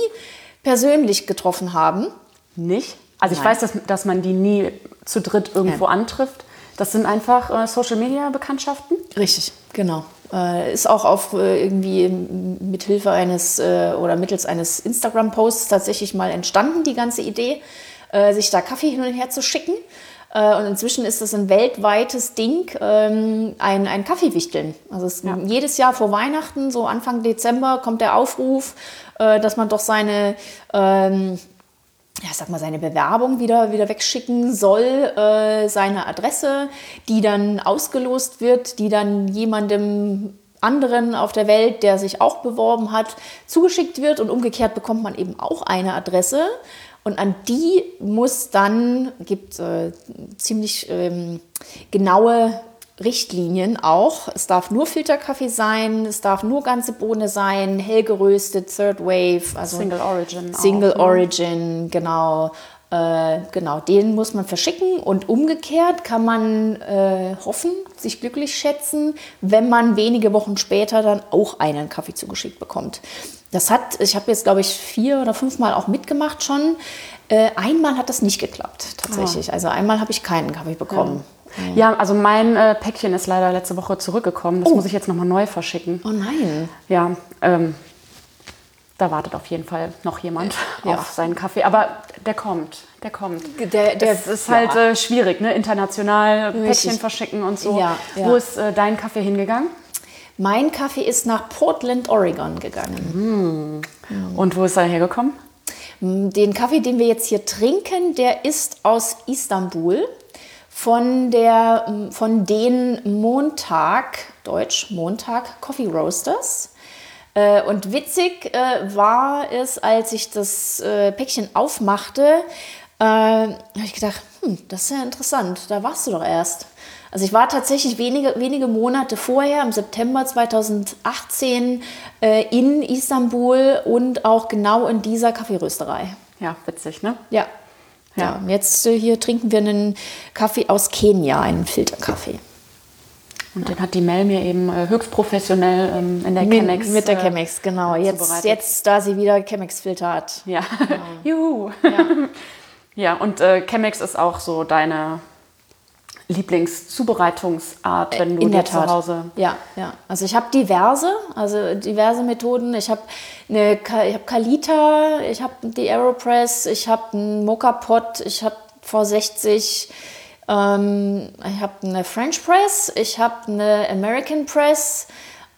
persönlich getroffen haben. Nicht? Also ich Nein. weiß, dass, dass man die nie zu dritt irgendwo Ja. antrifft. Das sind einfach Social-Media-Bekanntschaften. Richtig, genau. Äh, ist auch auf äh, irgendwie mit Hilfe eines äh, oder mittels eines Instagram-Posts tatsächlich mal entstanden, die ganze Idee, sich da Kaffee hin und her zu schicken. Und inzwischen ist das ein weltweites Ding, ähm, ein, ein Kaffeewichteln. Also Ja. jedes Jahr vor Weihnachten, so Anfang Dezember, kommt der Aufruf, dass man doch seine ähm, ja, sag mal, seine Bewerbung wieder, wieder wegschicken soll, äh, seine Adresse, die dann ausgelost wird, die dann jemandem anderen auf der Welt, der sich auch beworben hat, zugeschickt wird und umgekehrt bekommt man eben auch eine Adresse. Und an die muss dann, gibt äh, ziemlich ähm, genaue Richtlinien auch. Es darf nur Filterkaffee sein, es darf nur ganze Bohne sein, hell geröstet, Third Wave, also Single Origin. Single auch, ne? Origin, genau. Äh, genau, den muss man verschicken und umgekehrt kann man äh, hoffen, sich glücklich schätzen, wenn man wenige Wochen später dann auch einen Kaffee zugeschickt bekommt. Das hat, ich habe jetzt glaube ich vier oder fünfmal auch mitgemacht schon. Äh, einmal hat das nicht geklappt, tatsächlich. Also einmal habe ich keinen Kaffee bekommen. Ja, also mein äh, Päckchen ist leider letzte Woche zurückgekommen. Das muss ich jetzt nochmal neu verschicken. Oh nein. Ja, ähm, da wartet auf jeden Fall noch jemand Ja. auf seinen Kaffee. Aber der kommt, der kommt. Der, der Es ist halt äh, schwierig, ne? international Richtig. Päckchen verschicken und so. Ja, ja. Wo ist äh, dein Kaffee hingegangen? mein Kaffee ist nach Portland, Oregon gegangen. Und wo ist er hergekommen? Den Kaffee, den wir jetzt hier trinken, der ist aus Istanbul von, der, von den Montag, Deutsch Montag Coffee Roasters. Äh, Und witzig äh, war es, als ich das äh, Päckchen aufmachte, habe ich gedacht, hm, das ist ja interessant, da warst du doch erst. Also ich war tatsächlich wenige, wenige Monate vorher, im September 2018, äh, in Istanbul und auch genau in dieser Kaffeerösterei. Ja, witzig, ne? Ja. Ja, und jetzt äh, hier trinken wir einen Kaffee aus Kenia, einen Filterkaffee. Und den hat die Mel mir eben äh, höchst professionell ähm, in der Mit, Chemex. mit der äh, Chemex, genau. Jetzt, jetzt, da sie wieder Chemex-Filter hat. Ja, juhu. Ja, und äh, Chemex ist auch so deine Lieblingszubereitungsart, wenn du In dir der zu. Hause. Ja, ja. Also ich habe diverse, also diverse Methoden. Ich habe eine, ich habe Kalita, ich habe die Aeropress, ich habe einen Mocha Pot, ich habe V60, ähm, ich habe eine French Press, ich habe eine American Press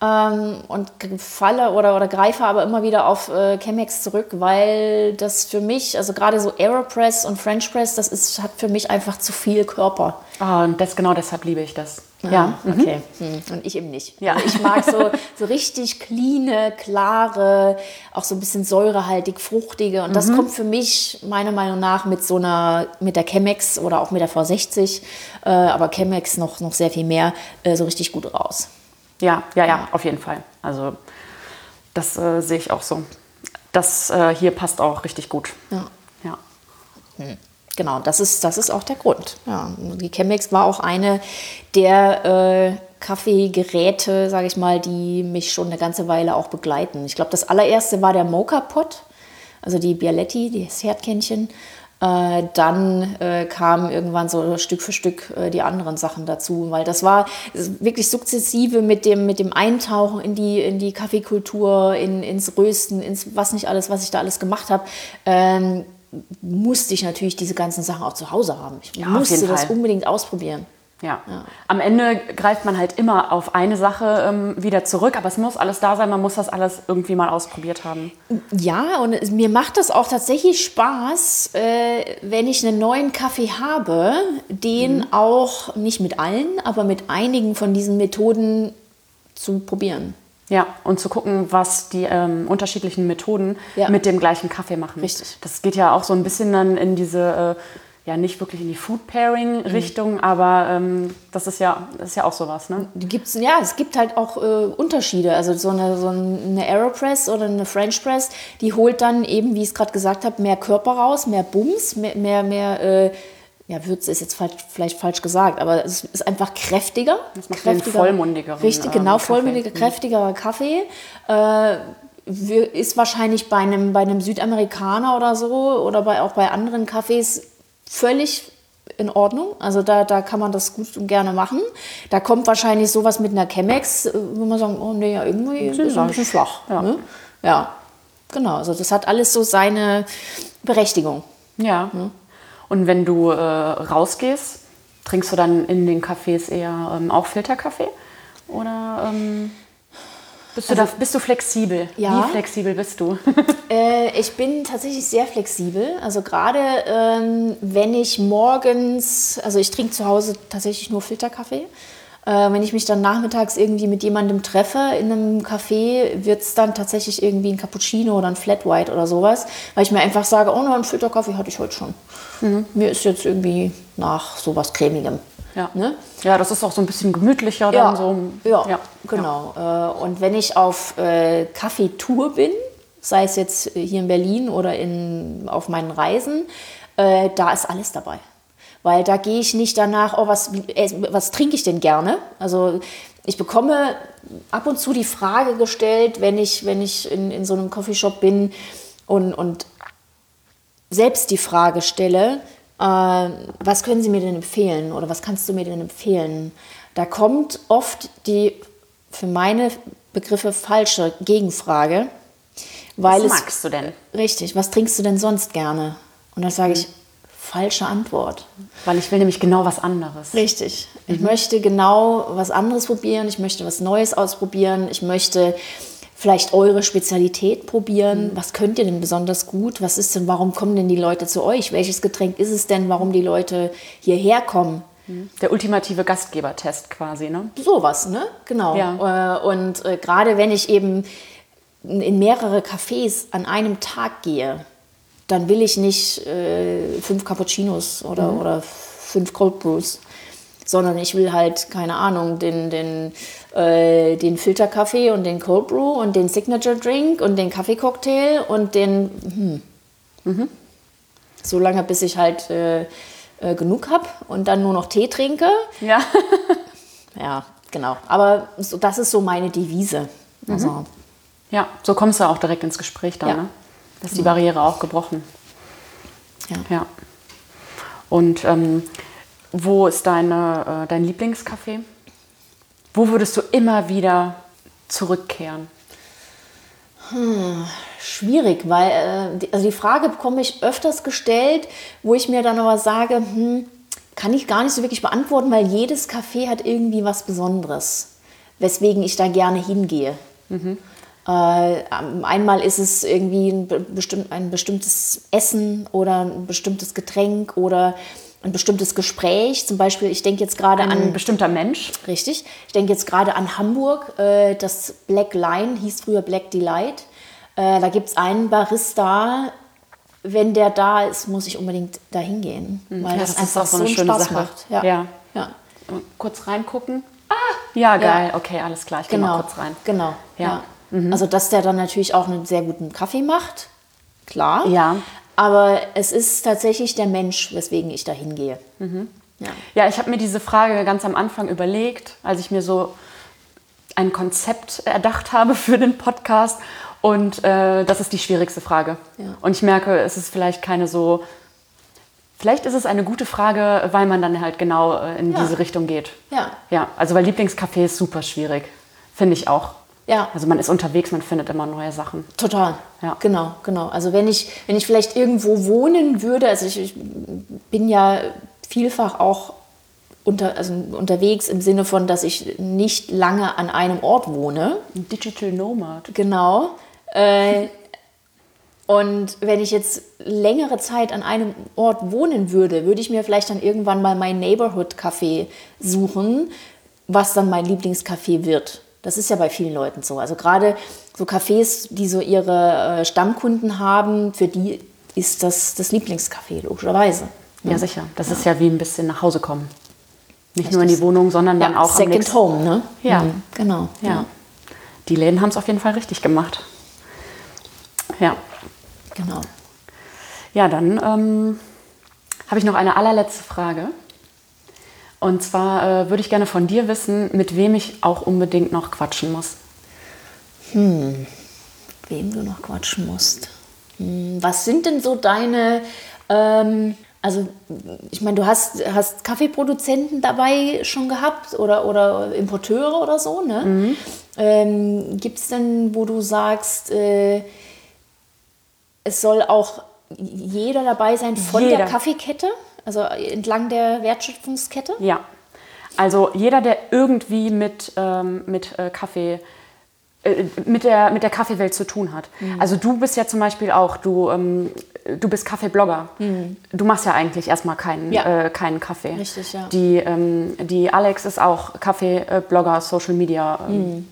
ähm, und falle oder, oder greife aber immer wieder auf äh, Chemex zurück, weil das für mich, also gerade so Aeropress und French Press, das ist, hat für mich einfach zu viel Körper. Ah, und das, genau deshalb liebe ich das. Ja. Ah, okay. Hm. Und ich eben nicht. Ja. Also ich mag so, so richtig cleane, klare, auch so ein bisschen säurehaltig, fruchtige. Und Mhm. das kommt für mich meiner Meinung nach mit so einer, mit der Chemex oder auch mit der V60, äh, aber Chemex noch, noch sehr viel mehr, äh, so richtig gut raus. Ja, ja, ja, auf jeden Fall. Also das äh, sehe ich auch so. Das äh, hier passt auch richtig gut. Ja. Ja. Genau, das ist, das ist auch der Grund. Ja, die Chemex war auch eine der äh, Kaffeegeräte, sage ich mal, die mich schon eine ganze Weile auch begleiten. Ich glaube, das allererste war der Mocha Pot, also die Bialetti, das Herdkännchen. Äh, dann äh, kamen irgendwann so Stück für Stück äh, die anderen Sachen dazu, weil das war wirklich sukzessive mit dem, mit dem Eintauchen in die, in die Kaffeekultur, in, ins Rösten, ins was nicht alles, was ich da alles gemacht habe. Ähm, musste ich natürlich diese ganzen Sachen auch zu Hause haben. Ich Ja, musste das unbedingt ausprobieren. Ja. Am Ende greift man halt immer auf eine Sache ähm, wieder zurück, aber es muss alles da sein, man muss das alles irgendwie mal ausprobiert haben. Ja, und mir macht das auch tatsächlich Spaß, äh, wenn ich einen neuen Kaffee habe, den Mhm. auch nicht mit allen, aber mit einigen von diesen Methoden zu probieren. Ja, und zu gucken, was die ähm, unterschiedlichen Methoden Ja. mit dem gleichen Kaffee machen. Richtig. Das geht ja auch so ein bisschen dann in diese, äh, ja nicht wirklich in die Food Pairing-Richtung, aber ähm, das, ist ja, das ist ja auch sowas, ne? Gibt's, ja, es gibt halt auch äh, Unterschiede. Also so eine, so eine Aeropress oder eine French Press, die holt dann eben, wie ich es gerade gesagt habe, mehr Körper raus, mehr Bums, mehr, mehr, mehr äh, ja, Würze ist jetzt falsch, vielleicht falsch gesagt, aber es ist einfach kräftiger. Das macht den vollmundigeren, Richtig, ähm, genau, Kaffee. vollmundiger, kräftigerer Kaffee. Äh, ist wahrscheinlich bei einem, bei einem Südamerikaner oder so oder bei, auch bei anderen Kaffees völlig in Ordnung. Also da, da kann man das gut und gerne machen. Da kommt wahrscheinlich sowas mit einer Chemex, äh, wo man sagen, oh nee, ja, irgendwie ist es ein bisschen flach. Ja. Ne? ja, genau. Also das hat alles so seine Berechtigung. Ja. Und wenn du äh, rausgehst, trinkst du dann in den Cafés eher ähm, auch Filterkaffee? Oder ähm, bist, du da, bist du flexibel? Also Ja. Wie flexibel bist du? Äh, ich bin tatsächlich sehr flexibel. Also gerade ähm, wenn ich morgens, also ich trinke zu Hause tatsächlich nur Filterkaffee. Äh, wenn ich mich dann nachmittags irgendwie mit jemandem treffe in einem Café, wird es dann tatsächlich irgendwie ein Cappuccino oder ein Flat White oder sowas, weil ich mir einfach sage, oh, einen Filterkaffee hatte ich heute schon. Mir ist jetzt irgendwie nach sowas cremigem. Ja. Ne? ja, das ist auch so ein bisschen gemütlicher Ja, dann so. ja, genau. Äh, Und wenn ich auf äh, Kaffeetour bin, sei es jetzt hier in Berlin oder in, auf meinen Reisen, äh, da ist alles dabei. Weil da gehe ich nicht danach, oh, was, äh, was trinke ich denn gerne? Also ich bekomme ab und zu die Frage gestellt, wenn ich, wenn ich in, in so einem Coffeeshop bin und, und selbst die Frage stelle, äh, was können Sie mir denn empfehlen oder was kannst du mir denn empfehlen? Da kommt oft die für meine Begriffe falsche Gegenfrage, weil Was es magst du denn? richtig, was trinkst du denn sonst gerne? Und da sage ich falsche Antwort. Weil ich will nämlich genau was anderes. Richtig. Ich möchte genau was anderes probieren. Ich möchte was Neues ausprobieren. Ich möchte vielleicht eure Spezialität probieren. Was könnt ihr denn besonders gut? Was ist denn, warum kommen denn die Leute zu euch? Welches Getränk ist es denn, warum die Leute hierher kommen? Der ultimative Gastgebertest quasi, ne? Sowas, ne? Genau. Ja. Äh, Und äh, gerade wenn ich eben in mehrere Cafés an einem Tag gehe, dann will ich nicht äh, fünf Cappuccinos oder, oder fünf Cold Brews, sondern ich will halt, keine Ahnung, den, den, äh, den Filterkaffee und den Cold Brew und den Signature Drink und den Kaffeecocktail und den, hm. so lange, bis ich halt äh, äh, genug habe und dann nur noch Tee trinke. Ja. Ja, genau. Aber so, das ist so meine Devise. Also, ja, so kommst du auch direkt ins Gespräch dann, Ja. ne? Da ist die Barriere auch gebrochen. ja. Ja. Und ähm, wo ist deine, äh, dein Lieblingscafé? Wo würdest du immer wieder zurückkehren? Schwierig, weil äh, die, also die Frage bekomme ich öfters gestellt, wo ich mir dann aber sage, hm, kann ich gar nicht so wirklich beantworten, weil jedes Café hat irgendwie was Besonderes, weswegen ich da gerne hingehe. Äh, einmal ist es irgendwie ein, be- bestimmt, ein bestimmtes Essen oder ein bestimmtes Getränk oder ein bestimmtes Gespräch. Zum Beispiel, ich denke jetzt gerade an Ein bestimmter Mensch? Richtig. Ich denke jetzt gerade an Hamburg. Äh, das Black Line hieß früher Black Delight. Äh, da gibt es einen Barista. Wenn der da ist, muss ich unbedingt da hingehen. Weil Hm. Ja, das, das ist einfach so so eine einen schöne Spaß Sache. macht. Ja. Ja. ja. Kurz reingucken. Ah, ja, geil. Okay, alles klar. Ich gehe Genau. mal kurz rein. Genau. Ja. Mhm. Ja. Also, dass der dann natürlich auch einen sehr guten Kaffee macht. Klar. Ja. Aber es ist tatsächlich der Mensch, weswegen ich da hingehe. Mhm. Ja. Ja, ich habe mir diese Frage ganz am Anfang überlegt, als ich mir so ein Konzept erdacht habe für den Podcast. Und äh, das ist die schwierigste Frage. Ja. Und ich merke, es ist vielleicht keine so. Vielleicht ist es eine gute Frage, weil man dann halt genau äh, in Ja. diese Richtung geht. Ja. Ja, also weil Lieblingscafé ist super schwierig. Finde ich auch. Ja. Also man ist unterwegs, man findet immer neue Sachen. Total. Ja. Genau, genau. Also wenn ich, wenn ich vielleicht irgendwo wohnen würde, also ich, ich bin ja vielfach auch unter, also unterwegs im Sinne von, dass ich nicht lange an einem Ort wohne. Digital Nomad. Genau. Äh, und wenn ich jetzt längere Zeit an einem Ort wohnen würde, würde ich mir vielleicht dann irgendwann mal mein Neighborhood-Café suchen, was dann mein Lieblingscafé wird. Das ist ja bei vielen Leuten so. Also gerade so Cafés, die so ihre äh, Stammkunden haben, für die ist das das Lieblingscafé, logischerweise. Ja, sicher. Das ist ja wie ein bisschen nach Hause kommen. Nicht nur in die Wohnung, sondern dann auch am Second nächsten- Home, ne? Ja. Mhm, genau. Ja. Die Läden haben es auf jeden Fall richtig gemacht. Ja. Genau. Ja, dann ähm, habe ich noch eine allerletzte Frage. Und zwar äh, würde ich gerne von dir wissen, mit wem ich auch unbedingt noch quatschen muss. wem du noch quatschen musst. Hm, Was sind denn so deine, ähm, also ich meine, du hast, hast Kaffeeproduzenten dabei schon gehabt oder, oder Importeure oder so, ne? Ähm, Gibt es denn, wo du sagst, äh, es soll auch jeder dabei sein von Jeder. der Kaffeekette, also entlang der Wertschöpfungskette? Ja. Also jeder, der irgendwie mit, ähm, mit äh, Kaffee äh, mit der, mit der Kaffeewelt zu tun hat. Mhm. Also du bist ja zum Beispiel auch, du, ähm, du bist Kaffeeblogger. Du machst ja eigentlich erstmal keinen, Mhm. Ja. äh, keinen Kaffee. Richtig, ja. Die, ähm, die Alex ist auch Kaffeeblogger, Social Media. Ähm, Mhm.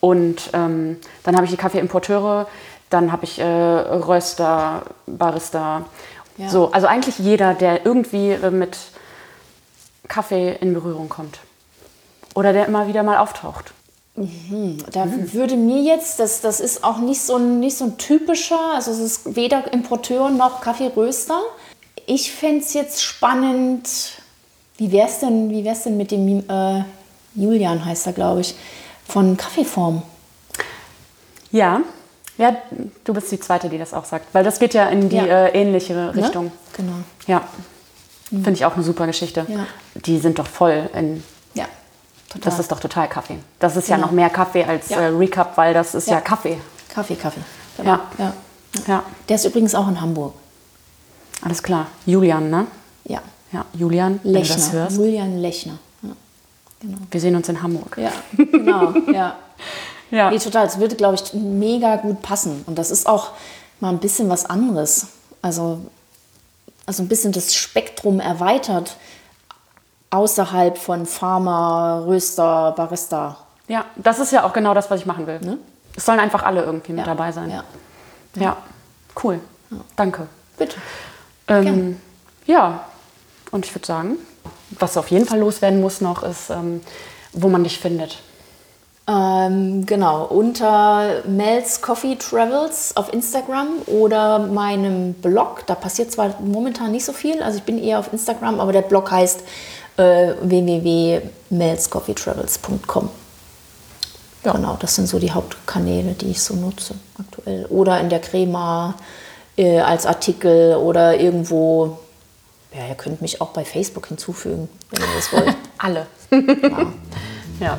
Und ähm, dann habe ich die Kaffeeimporteure, dann habe ich äh, Röster, Barista. Ja. So, also eigentlich jeder, der irgendwie äh, mit Kaffee in Berührung kommt. Oder der immer wieder mal auftaucht. Da würde mir jetzt, das, das ist auch nicht so, ein, nicht so ein typischer, also es ist weder Importeur noch Kaffeeröster. Ich fände es jetzt spannend, wie wäre es denn, wie wär's denn mit dem äh, Julian, heißt er, glaube ich, von Kaffeeform. Ja, ja, du bist die Zweite, die das auch sagt. Weil das geht ja in die Ja. äh, ähnliche Richtung. Ne? Genau. Ja, finde ich auch eine super Geschichte. Ja. Die sind doch voll in. Ja, total. Das ist doch total Kaffee. Das ist ja Genau. noch mehr Kaffee als Ja. äh, Recap, weil das ist ja, Ja. Kaffee. Kaffee, Kaffee. Ja. ja. Ja, Der ist übrigens auch in Hamburg. alles klar. Julian, ne? Ja. Ja, Julian, wenn du das Lechner. hörst. Julian Lechner. Ja, genau. Wir sehen uns in Hamburg. Ja, genau. ja. Ja. Nee, total. Es würde, glaube ich, mega gut passen. Und das ist auch mal ein bisschen was anderes. Also, also ein bisschen das Spektrum erweitert außerhalb von Pharma, Röster, Barista. ja, das ist ja auch genau das, was ich machen will. Es sollen einfach alle irgendwie mit Ne? Ja. dabei sein. Ja. Ja, cool. Danke. Bitte. Ähm, ja, und ich würde sagen, was auf jeden Fall loswerden muss noch, ist, ähm, wo man dich findet. Ähm, genau, unter Mel's Coffee Travels auf Instagram oder meinem Blog. Da passiert zwar momentan nicht so viel, also ich bin eher auf Instagram, aber der Blog heißt äh, www.melscoffeetravels.com. Genau, das sind so die Hauptkanäle, die ich so nutze aktuell. Oder in der Crema äh, als Artikel oder irgendwo Ja, ihr könnt mich auch bei Facebook hinzufügen, wenn ihr das wollt. Alle. ja. Ja.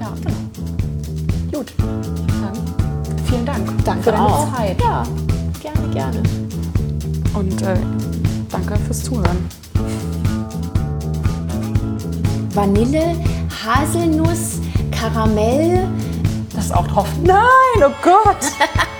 Ja, genau. Gut. Dann vielen Dank Danke für deine auch. Zeit. Ja, gerne, gerne. Und äh, danke fürs Zuhören. Vanille, Haselnuss, Karamell. Das ist auch drauf. Nein, oh Gott.